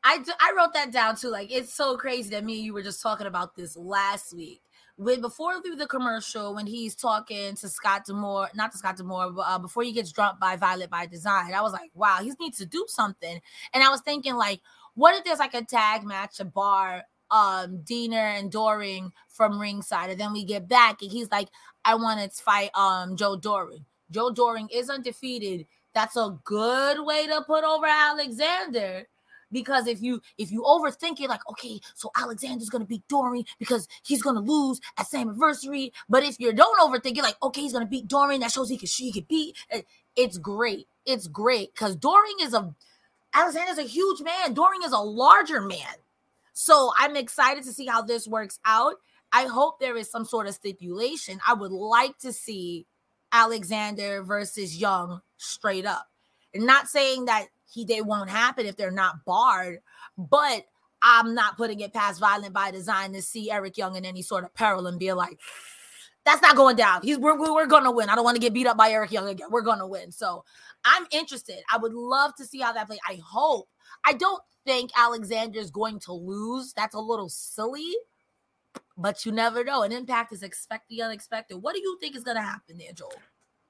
I I wrote that down too. Like it's so crazy that me and you were just talking about this last week. When before through the commercial, when he's talking to Scott D'Amore, not to Scott D'Amore, but uh, before he gets dropped by Violent by Design, I was like, wow, he needs to do something. And I was thinking, like, what if there's like a tag match, a bar, um, Deaner and Doering from ringside, and then we get back and he's like, I want to fight um Joe Doering. Joe Doering is undefeated. That's a good way to put over Alexander. Because if you if you overthink it, like okay, so Alexander's gonna beat Doering because he's gonna lose at Slammiversary. But if you don't overthink it, like okay, he's gonna beat Doering, that shows he can she can beat. Eh, it's great. It's great because Doering is a Alexander's a huge man. Doering is a larger man. So I'm excited to see how this works out. I hope there is some sort of stipulation. I would like to see Alexander versus Young straight up. And not saying that he they won't happen if they're not barred, but I'm not putting it past Violent by Design to see Eric Young in any sort of peril and be like, that's not going down. He's we're, we're, gonna win. I don't want to get beat up by Eric Young again. We're gonna win. So I'm interested. I would love to see how that plays. I hope. I don't think Alexander's going to lose. That's a little silly, but you never know. An impact is expect the unexpected. What do you think is gonna happen there, Joel?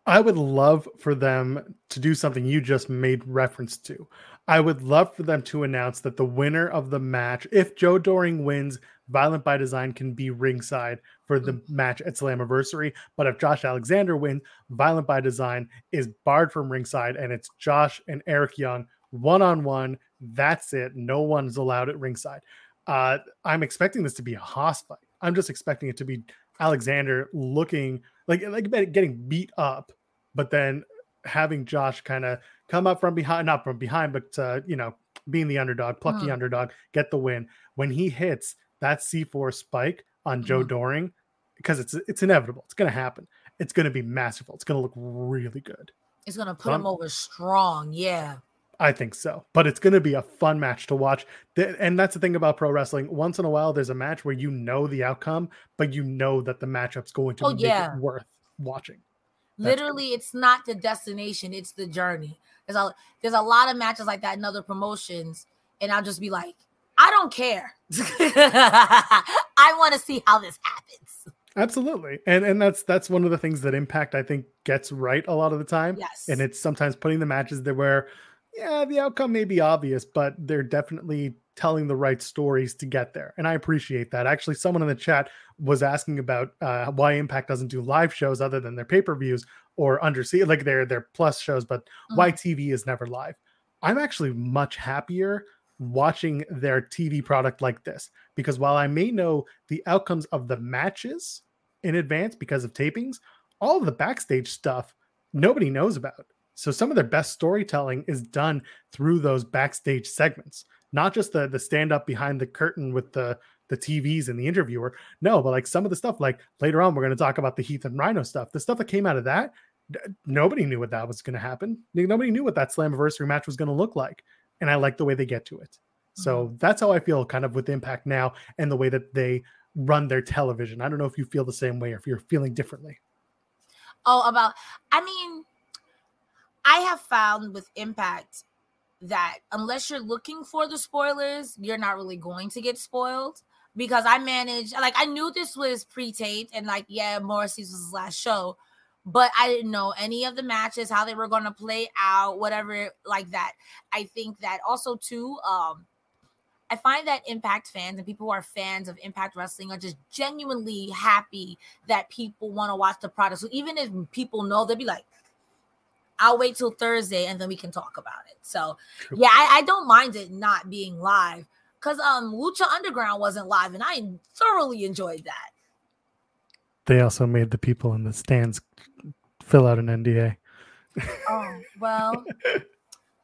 I would love for them to do something you just made reference to. I would love for them to announce that the winner of the match, if Joe Doering wins, Violent by Design can be ringside for the match at Slammiversary. But if Josh Alexander wins, Violent by Design is barred from ringside and it's Josh and Eric Young one on one. That's it. No one's allowed at ringside. Uh, I'm expecting this to be a hoss fight. I'm just expecting it to be Alexander looking like like getting beat up, but then having Josh kind of come up from behind, not from behind, but uh, you know, being the underdog, plucky the Mhm. underdog, get the win. When he hits that C4 spike on Joe Mhm. Doering, because it's it's inevitable, it's gonna happen. It's gonna be masterful. It's gonna look really good. It's gonna put him over strong. Yeah. I think so, but it's going to be a fun match to watch. And that's the thing about pro wrestling. Once in a while, there's a match where you know the outcome, but you know that the matchup's going to Oh, make yeah. it worth watching. That's Literally, it's not the destination, it's the journey. There's a there's a lot of matches like that in other promotions, and I'll just be like, I don't care. [laughs] I want to see how this happens. Absolutely, and and that's that's one of the things that Impact I think gets right a lot of the time. Yes. and it's sometimes putting the matches there where yeah, the outcome may be obvious, but they're definitely telling the right stories to get there. And I appreciate that. Actually, someone in the chat was asking about uh, why Impact doesn't do live shows other than their pay per views or undersea, like their their plus shows, but mm-hmm. why TV is never live. I'm actually much happier watching their TV product like this because while I may know the outcomes of the matches in advance because of tapings, all of the backstage stuff nobody knows about. So some of their best storytelling is done through those backstage segments, not just the the stand up behind the curtain with the the TVs and the interviewer. No, but like some of the stuff, like later on, we're going to talk about the Heath and Rhino stuff. The stuff that came out of that, nobody knew what that was going to happen. Nobody knew what that Slammiversary match was going to look like. And I like the way they get to it. So mm-hmm. that's how I feel kind of with Impact now and the way that they run their television. I don't know if you feel the same way or if you're feeling differently. Oh, about, I mean, I have found with Impact that unless you're looking for the spoilers, you're not really going to get spoiled because I managed like I knew this was pre-taped and like yeah, Morrissey's was his last show, but I didn't know any of the matches, how they were gonna play out, whatever like that. I think that also too, um, I find that Impact fans and people who are fans of Impact Wrestling are just genuinely happy that people want to watch the product. So even if people know, they'll be like, I'll wait till Thursday and then we can talk about it. So yeah, I, I don't mind it not being live because um Lucha Underground wasn't live, and I thoroughly enjoyed that. They also made the people in the stands fill out an NDA. Oh well. [laughs]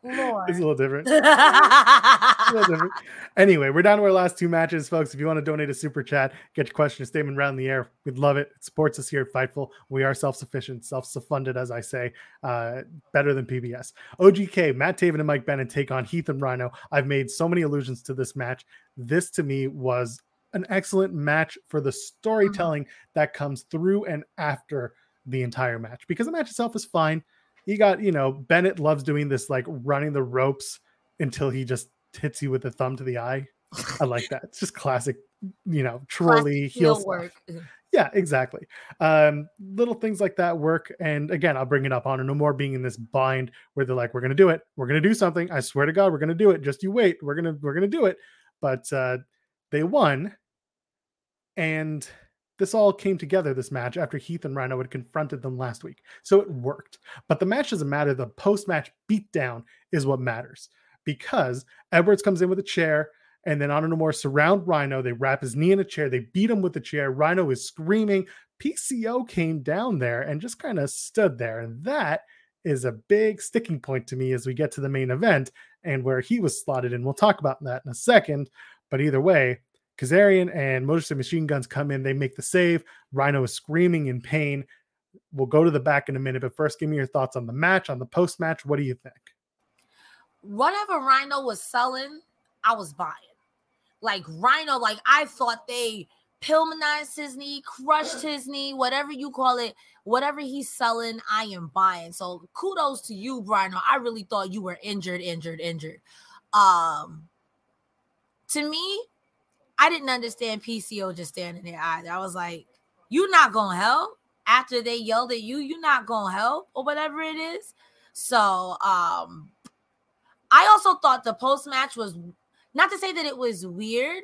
Lord. It's a little different. [laughs] a little different. Anyway, we're down to our last two matches, folks. If you want to donate a super chat, get your question, or statement around the air. We'd love it. It supports us here at Fightful. We are self-sufficient, self-funded, as I say, uh, better than PBS. OGK, Matt Taven and Mike Bennett take on Heath and Rhino. I've made so many allusions to this match. This to me was an excellent match for the storytelling mm-hmm. that comes through and after the entire match because the match itself is fine you got you know Bennett loves doing this like running the ropes until he just hits you with a thumb to the eye. I like that. It's just classic, you know, trolley heel work. Yeah, exactly. Um, little things like that work. And again, I'll bring it up. Honor No More being in this bind where they're like, "We're gonna do it. We're gonna do something. I swear to God, we're gonna do it. Just you wait. We're gonna we're gonna do it." But uh, they won, and this all came together this match after Heath and Rhino had confronted them last week. So it worked. But the match doesn't matter. The post match beatdown is what matters because Edwards comes in with a chair and then Honor No More surround Rhino. They wrap his knee in a chair. They beat him with the chair. Rhino is screaming. PCO came down there and just kind of stood there. And that is a big sticking point to me as we get to the main event and where he was slotted in. We'll talk about that in a second. But either way, Kazarian and Motor City Machine Guns come in. They make the save. Rhino is screaming in pain. We'll go to the back in a minute, but first, give me your thoughts on the match, on the post match. What do you think? Whatever Rhino was selling, I was buying. Like Rhino, like I thought they Pillmanized his knee, crushed his knee, whatever you call it, whatever he's selling, I am buying. So kudos to you, Rhino. I really thought you were injured, injured, injured. Um, to me, I didn't understand PCO just standing there either. I was like, you're not gonna help after they yelled at you, you're not gonna help or whatever it is. So um I also thought the post match was not to say that it was weird,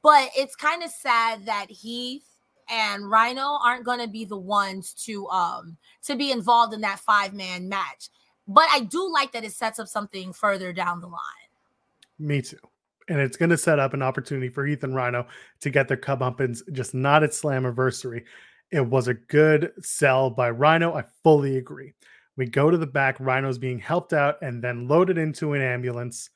but it's kind of sad that Heath and Rhino aren't going to be the ones to um to be involved in that five man match. But I do like that it sets up something further down the line. Me too and it's going to set up an opportunity for Heath and Rhino to get their comeuppance, just not at Slammiversary. It was a good sell by Rhino. I fully agree. We go to the back, Rhino's being helped out and then loaded into an ambulance.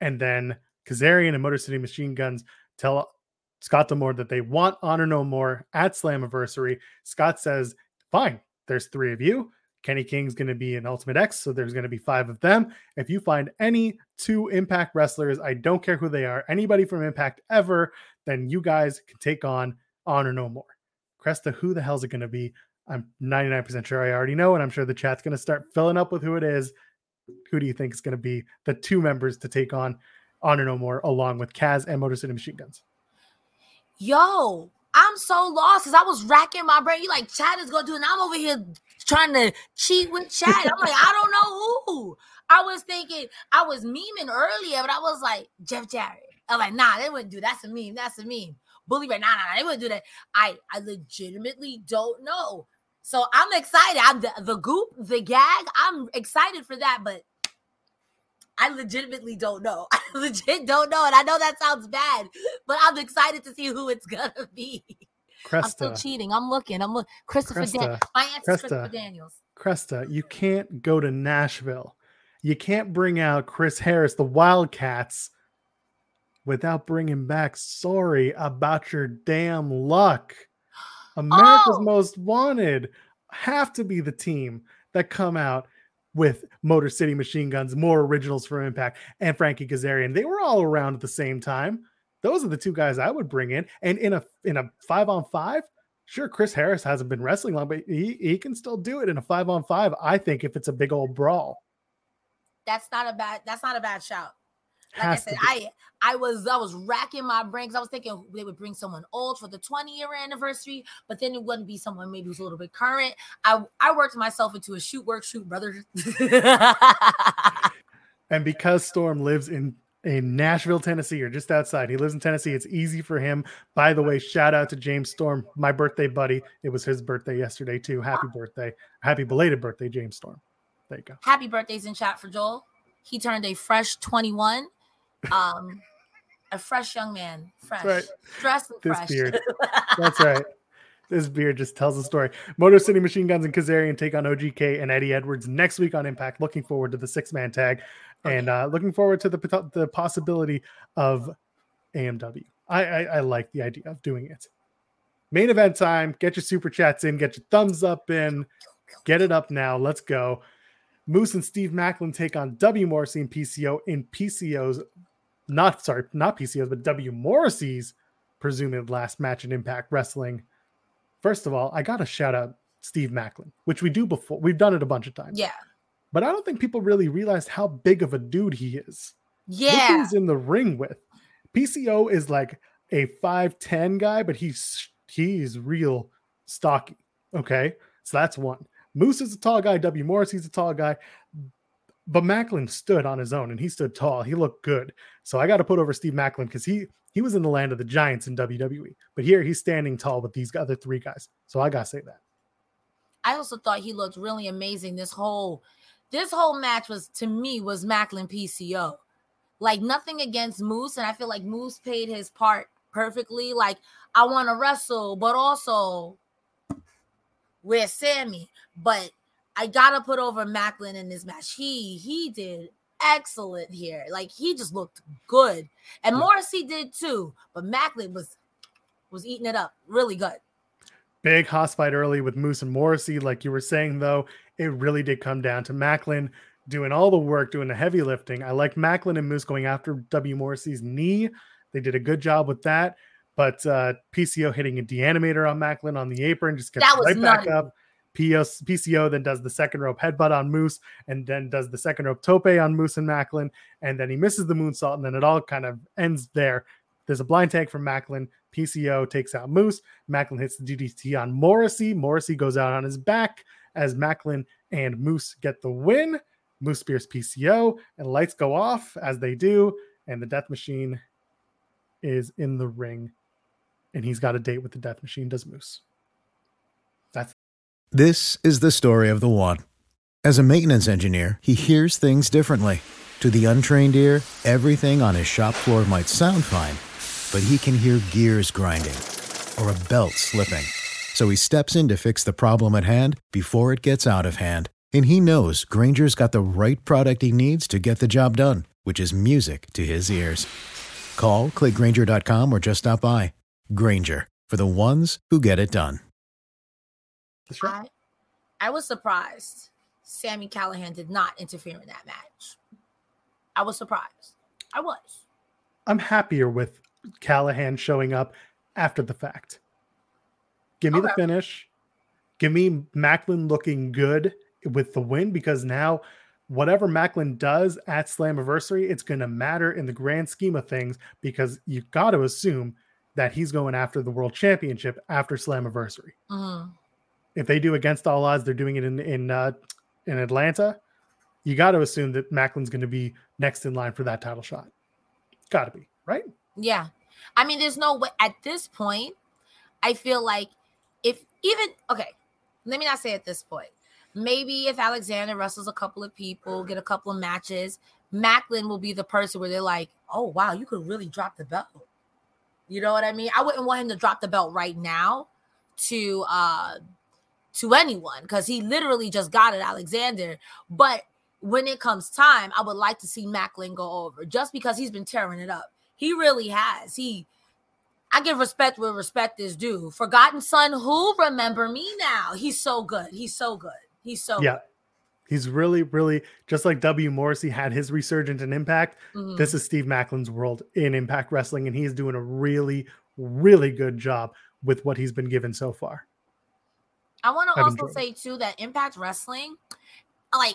And then Kazarian and Motor City Machine Guns tell Scott D'Amore that they want Honor No More at Slammiversary. Scott says, Fine, there's three of you. Kenny King's going to be an Ultimate X, so there's going to be five of them. If you find any two Impact wrestlers, I don't care who they are, anybody from Impact ever, then you guys can take on Honor No More. Cresta, who the hell's it going to be? I'm 99% sure I already know, and I'm sure the chat's going to start filling up with who it is. Who do you think is going to be the two members to take on Honor No More along with Kaz and Motor City Machine Guns? Yo, I'm so lost because I was racking my brain. You like Chad is gonna do, and I'm over here trying to cheat with [laughs] Chad. I'm like, I don't know who. I was thinking, I was memeing earlier, but I was like, Jeff Jarrett. I'm like, nah, they wouldn't do that's a meme. That's a meme. Bully Ray, nah, nah, nah, they wouldn't do that. I I legitimately don't know. So I'm excited. I'm the, the goop, the gag. I'm excited for that, but I legitimately don't know. [laughs] I legit don't know. And I know that sounds bad, but I'm excited to see who it's gonna be. Cresta. I'm still cheating. I'm looking. I'm looking. Christopher Cresta. Dan- My answer is Christopher Daniels. Cresta, you can't go to Nashville. You can't bring out Chris Harris, the Wildcats, without bringing back sorry about your damn luck. [gasps] America's Oh! Most Wanted have to be the team that come out with Motor City Machine Guns, more originals for Impact, and Frankie Kazarian. They were all around at the same time. Those are the two guys I would bring in. And in a in a five on five, sure, Chris Harris hasn't been wrestling long, but he, he can still do it in a five on five. I think if it's a big old brawl, That's not a bad. That's not a bad shout. Like I said. I I was I was racking my brains. I was thinking they would bring someone old for the 20 year anniversary, but then it wouldn't be someone maybe who's a little bit current. I I worked myself into a shoot work shoot brother. [laughs] and because Storm lives in in Nashville, Tennessee, or just outside, he lives in Tennessee. It's easy for him. By the way, shout out to James Storm, my birthday buddy. It was his birthday yesterday too. Happy birthday, happy belated birthday, James Storm. There you go. Happy birthdays in chat for Joel. He turned a fresh 21. Um a fresh young man. Fresh. right. Dressed and This fresh. beard. [laughs] That's right. This beard just tells the story. Motor City Machine Guns and Kazarian take on OGK and Eddie Edwards next week on Impact. Looking forward to the six man tag and uh, looking forward to the the possibility of AMW. I, I I like the idea of doing it. Main event time. Get your super chats in. Get your thumbs up in. Get it up now. Let's go. Moose and Steve Maclin take on W Morrissey and PCO in PCO's not sorry, not PCO's, but W Morrissey's presumed last match in Impact Wrestling. First of all, I got to shout out Steve Maclin, which we do before. We've done it a bunch of times. Yeah. But I don't think people really realized how big of a dude he is. Yeah. he's in the ring with. PCO is like a 5'10 guy, but he's he's real stocky. Okay. So that's one. Moose is a tall guy. W. Morrissey's a tall guy. But Maclin stood on his own and he stood tall. He looked good. So I got to put over Steve Maclin because he he was in the land of the giants in WWE. But here he's standing tall with these other three guys. So I gotta say that. I also thought he looked really amazing. This whole this whole match was to me was Maclin PCO. Like nothing against Moose, and I feel like Moose paid his part perfectly. Like I want to wrestle, but also with Sammy. But I gotta put over Maclin in this match. He he did excellent here. Like he just looked good, and Yeah. Morrissey did too. But Maclin was was eating it up really good. Big hoss fight early with Moose and Morrissey. Like you were saying, though, it really did come down to Maclin doing all the work, doing the heavy lifting. I like Maclin and Moose going after W. Morrissey's knee. They did a good job with that. But uh, PCO hitting a deanimator on Maclin on the apron just gets right back up. POS, PCO then does the second rope headbutt on Moose and then does the second rope tope on Moose and Maclin. And then he misses the moonsault. And then it all kind of ends there. There's a blind tag from Maclin. PCO takes out Moose. Macklin hits the DDT on Morrissey. Morrissey goes out on his back as Maclin and Moose get the win. Moose spears PCO and lights go off as they do. And the Death Machine is in the ring. And he's got a date with the Death Machine, does Moose. That's This is the story of the one. As a maintenance engineer, he hears things differently. To the untrained ear, everything on his shop floor might sound fine, but he can hear gears grinding or a belt slipping. So he steps in to fix the problem at hand before it gets out of hand. And he knows Grainger's got the right product he needs to get the job done, which is music to his ears. Call, clickgrainger.com, or just stop by. Granger, for the ones who get it done. that's right. I, I was surprised Sami Callihan did not interfere in that match. I was surprised. I was. I'm happier with Callahan showing up after the fact. Give me the finish. Give me Maclin looking good with the win because now whatever Maclin does at Slammiversary, it's going to matter in the grand scheme of things because you've got to assume that he's going after the world championship after Slammiversary. Mhm. If they do against all odds, they're doing it in in uh, in Atlanta. you got to assume that Maclin's going to be next in line for that title shot. Got to be, right? Yeah. I mean, there's no way at this point. I feel like if even okay, let me not say at this point. Maybe if Alexander wrestles a couple of people, get a couple of matches, Maclin will be the person where they're like, "Oh wow, you could really drop the belt." You know what I mean? I wouldn't want him to drop the belt right now to uh to anyone because he literally just got it, Alexander. But when it comes time, I would like to see Maclin go over just because he's been tearing it up. He really has. He I give respect where respect is due. Forgotten Son, who remember me now? He's so good. He's so good. He's so yeah. Good. He's really, really just like W. Morrissey had his resurgence in Impact. Mm-hmm. This is Steve Maclin's world in Impact Wrestling, and he's doing a really, really good job with what he's been given so far. I want to also say too that Impact Wrestling, like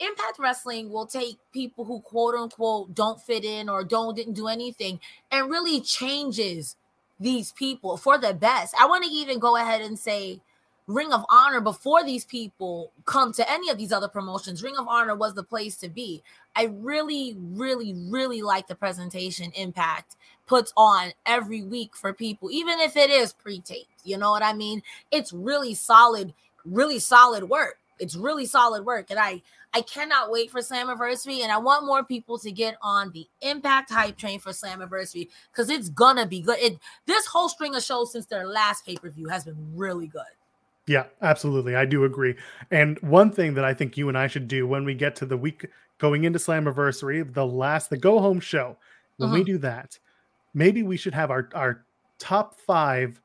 Impact Wrestling will take people who quote unquote don't fit in or don't didn't do anything and really changes these people for the best. I want to even go ahead and say Ring of Honor before these people come to any of these other promotions. Ring of Honor was the place to be. I really, really, really like the presentation Impact puts on every week for people, even if it is pre-taped. You know what I mean? It's really solid, really solid work. It's really solid work. And I I cannot wait for Slammiversary. And I want more people to get on the impact hype train for Slammiversary because it's gonna be good. It this whole string of shows since their last pay-per-view has been really good. Yeah, absolutely. I do agree. And one thing that I think you and I should do when we get to the week going into Slammiversary, the last, the go home show, when uh-huh. we do that, maybe we should have our, our top five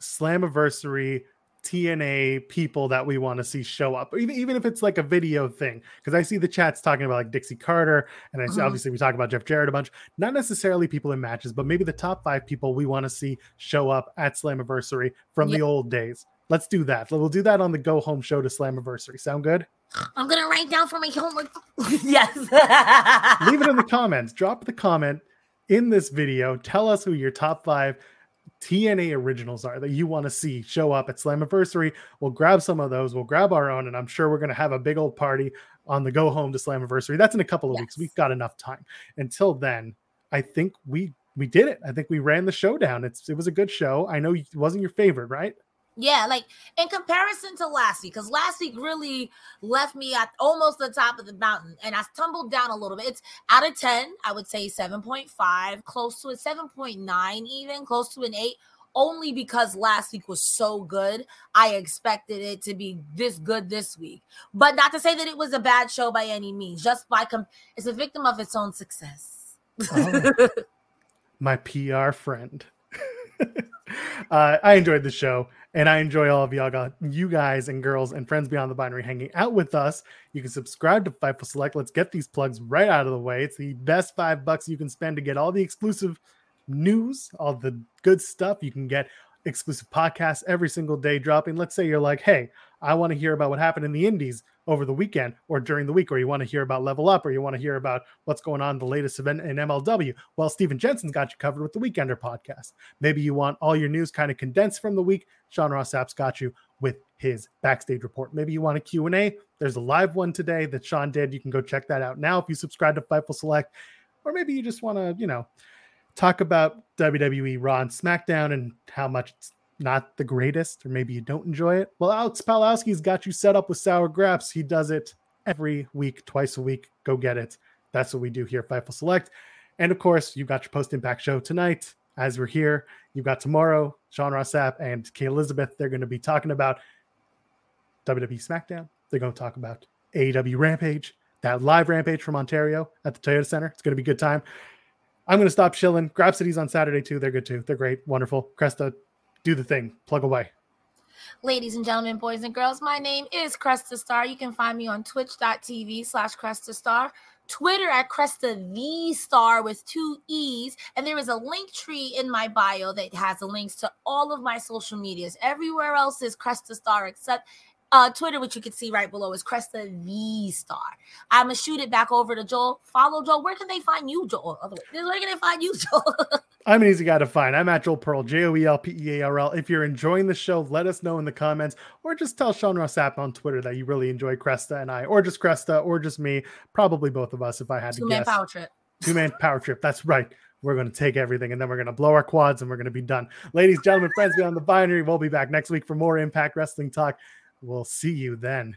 Slammiversary TNA people that we want to see show up, even even if it's like a video thing. Because I see the chats talking about like Dixie Carter, and I see, uh-huh. obviously we talk about Jeff Jarrett a bunch. Not necessarily people in matches, but maybe the top five people we want to see show up at Slammiversary from yep. the old days. Let's do that. We'll do that on the go home show to Slammiversary. Sound good? I'm gonna write down for my homework. [laughs] yes. Leave it in the comments. Drop the comment in this video. Tell us who your top five TNA originals are that you want to see show up at Slammiversary. We'll grab some of those. We'll grab our own, and I'm sure we're going to have a big old party on the go home to Slammiversary. That's in a couple of yes. weeks. We've got enough time. Until then, I think we we did it. I think we ran the show down. It's it was a good show. I know it wasn't your favorite, right? Yeah, like in comparison to last week, because last week really left me at almost the top of the mountain and I tumbled down a little bit. It's out of 10, I would say 7.5, close to a 7.9, even close to an 8, only because last week was so good. I expected it to be this good this week. But not to say that it was a bad show by any means, just by com- it's a victim of its own success. oh, [laughs] my PR friend. [laughs] uh, I enjoyed the show, and I enjoy all of y'all, got you guys and girls and friends beyond the binary hanging out with us. You can subscribe to Fightful Select. Let's get these plugs right out of the way. It's the best five bucks you can spend to get all the exclusive news, all the good stuff. You can get exclusive podcasts every single day dropping. Let's say you're like, hey, I want to hear about what happened in the Indies over the weekend or during the week, or you want to hear about Level Up, or you want to hear about what's going on the latest event in MLW. Well, Steven Jensen's got you covered with the Weekender podcast. Maybe you want all your news kind of condensed from the week. Sean Ross Sapp's got you with his backstage report. Maybe you want a Q&A. There's a live one today that Sean did. You can go check that out now if you subscribe to Fightful Select. Or maybe you just want to, you know, talk about WWE Raw and SmackDown and how much it's not the greatest, or maybe you don't enjoy it. Well, Alex Palowski's got you set up with Sour Graps. He does it every week, twice a week. Go get it. That's what we do here at Fightful Select. And of course, you've got your post impact show tonight. As we're here, you've got tomorrow, Sean Ross Sapp and Kay Elizabeth. They're going to be talking about WWE SmackDown. They're going to talk about AEW Rampage, that live Rampage from Ontario at the Toyota Center. It's going to be a good time. I'm going to stop chilling. Grab Cities on Saturday too. They're good too. They're great. Wonderful. Cresta, do the thing. Plug away. Ladies and gentlemen, boys and girls, my name is Cresta Star. You can find me on twitch.tv slash Cresta Star, Twitter at Cresta the Star with two E's. And there is a link tree in my bio that has the links to all of my social medias. Everywhere else is Cresta Star except uh, Twitter, which you can see right below, is Cresta the Star. I'm gonna shoot it back over to Joel. Follow Joel. Where can they find you, Joel? Where can they find you, [laughs] Joel? I'm an easy guy to find. I'm at Joel Pearl, J O E L P E A R L. If you're enjoying the show, let us know in the comments or just tell Sean Ross Sapp on Twitter that you really enjoy Cresta and I, or just Cresta, or just me. Probably both of us if I had Two to man power trip. Two man power trip. That's right. We're going to take everything and then we're going to blow our quads and we're going to be done. Ladies, gentlemen, friends beyond the binary, we'll be back next week for more Impact Wrestling talk. We'll see you then.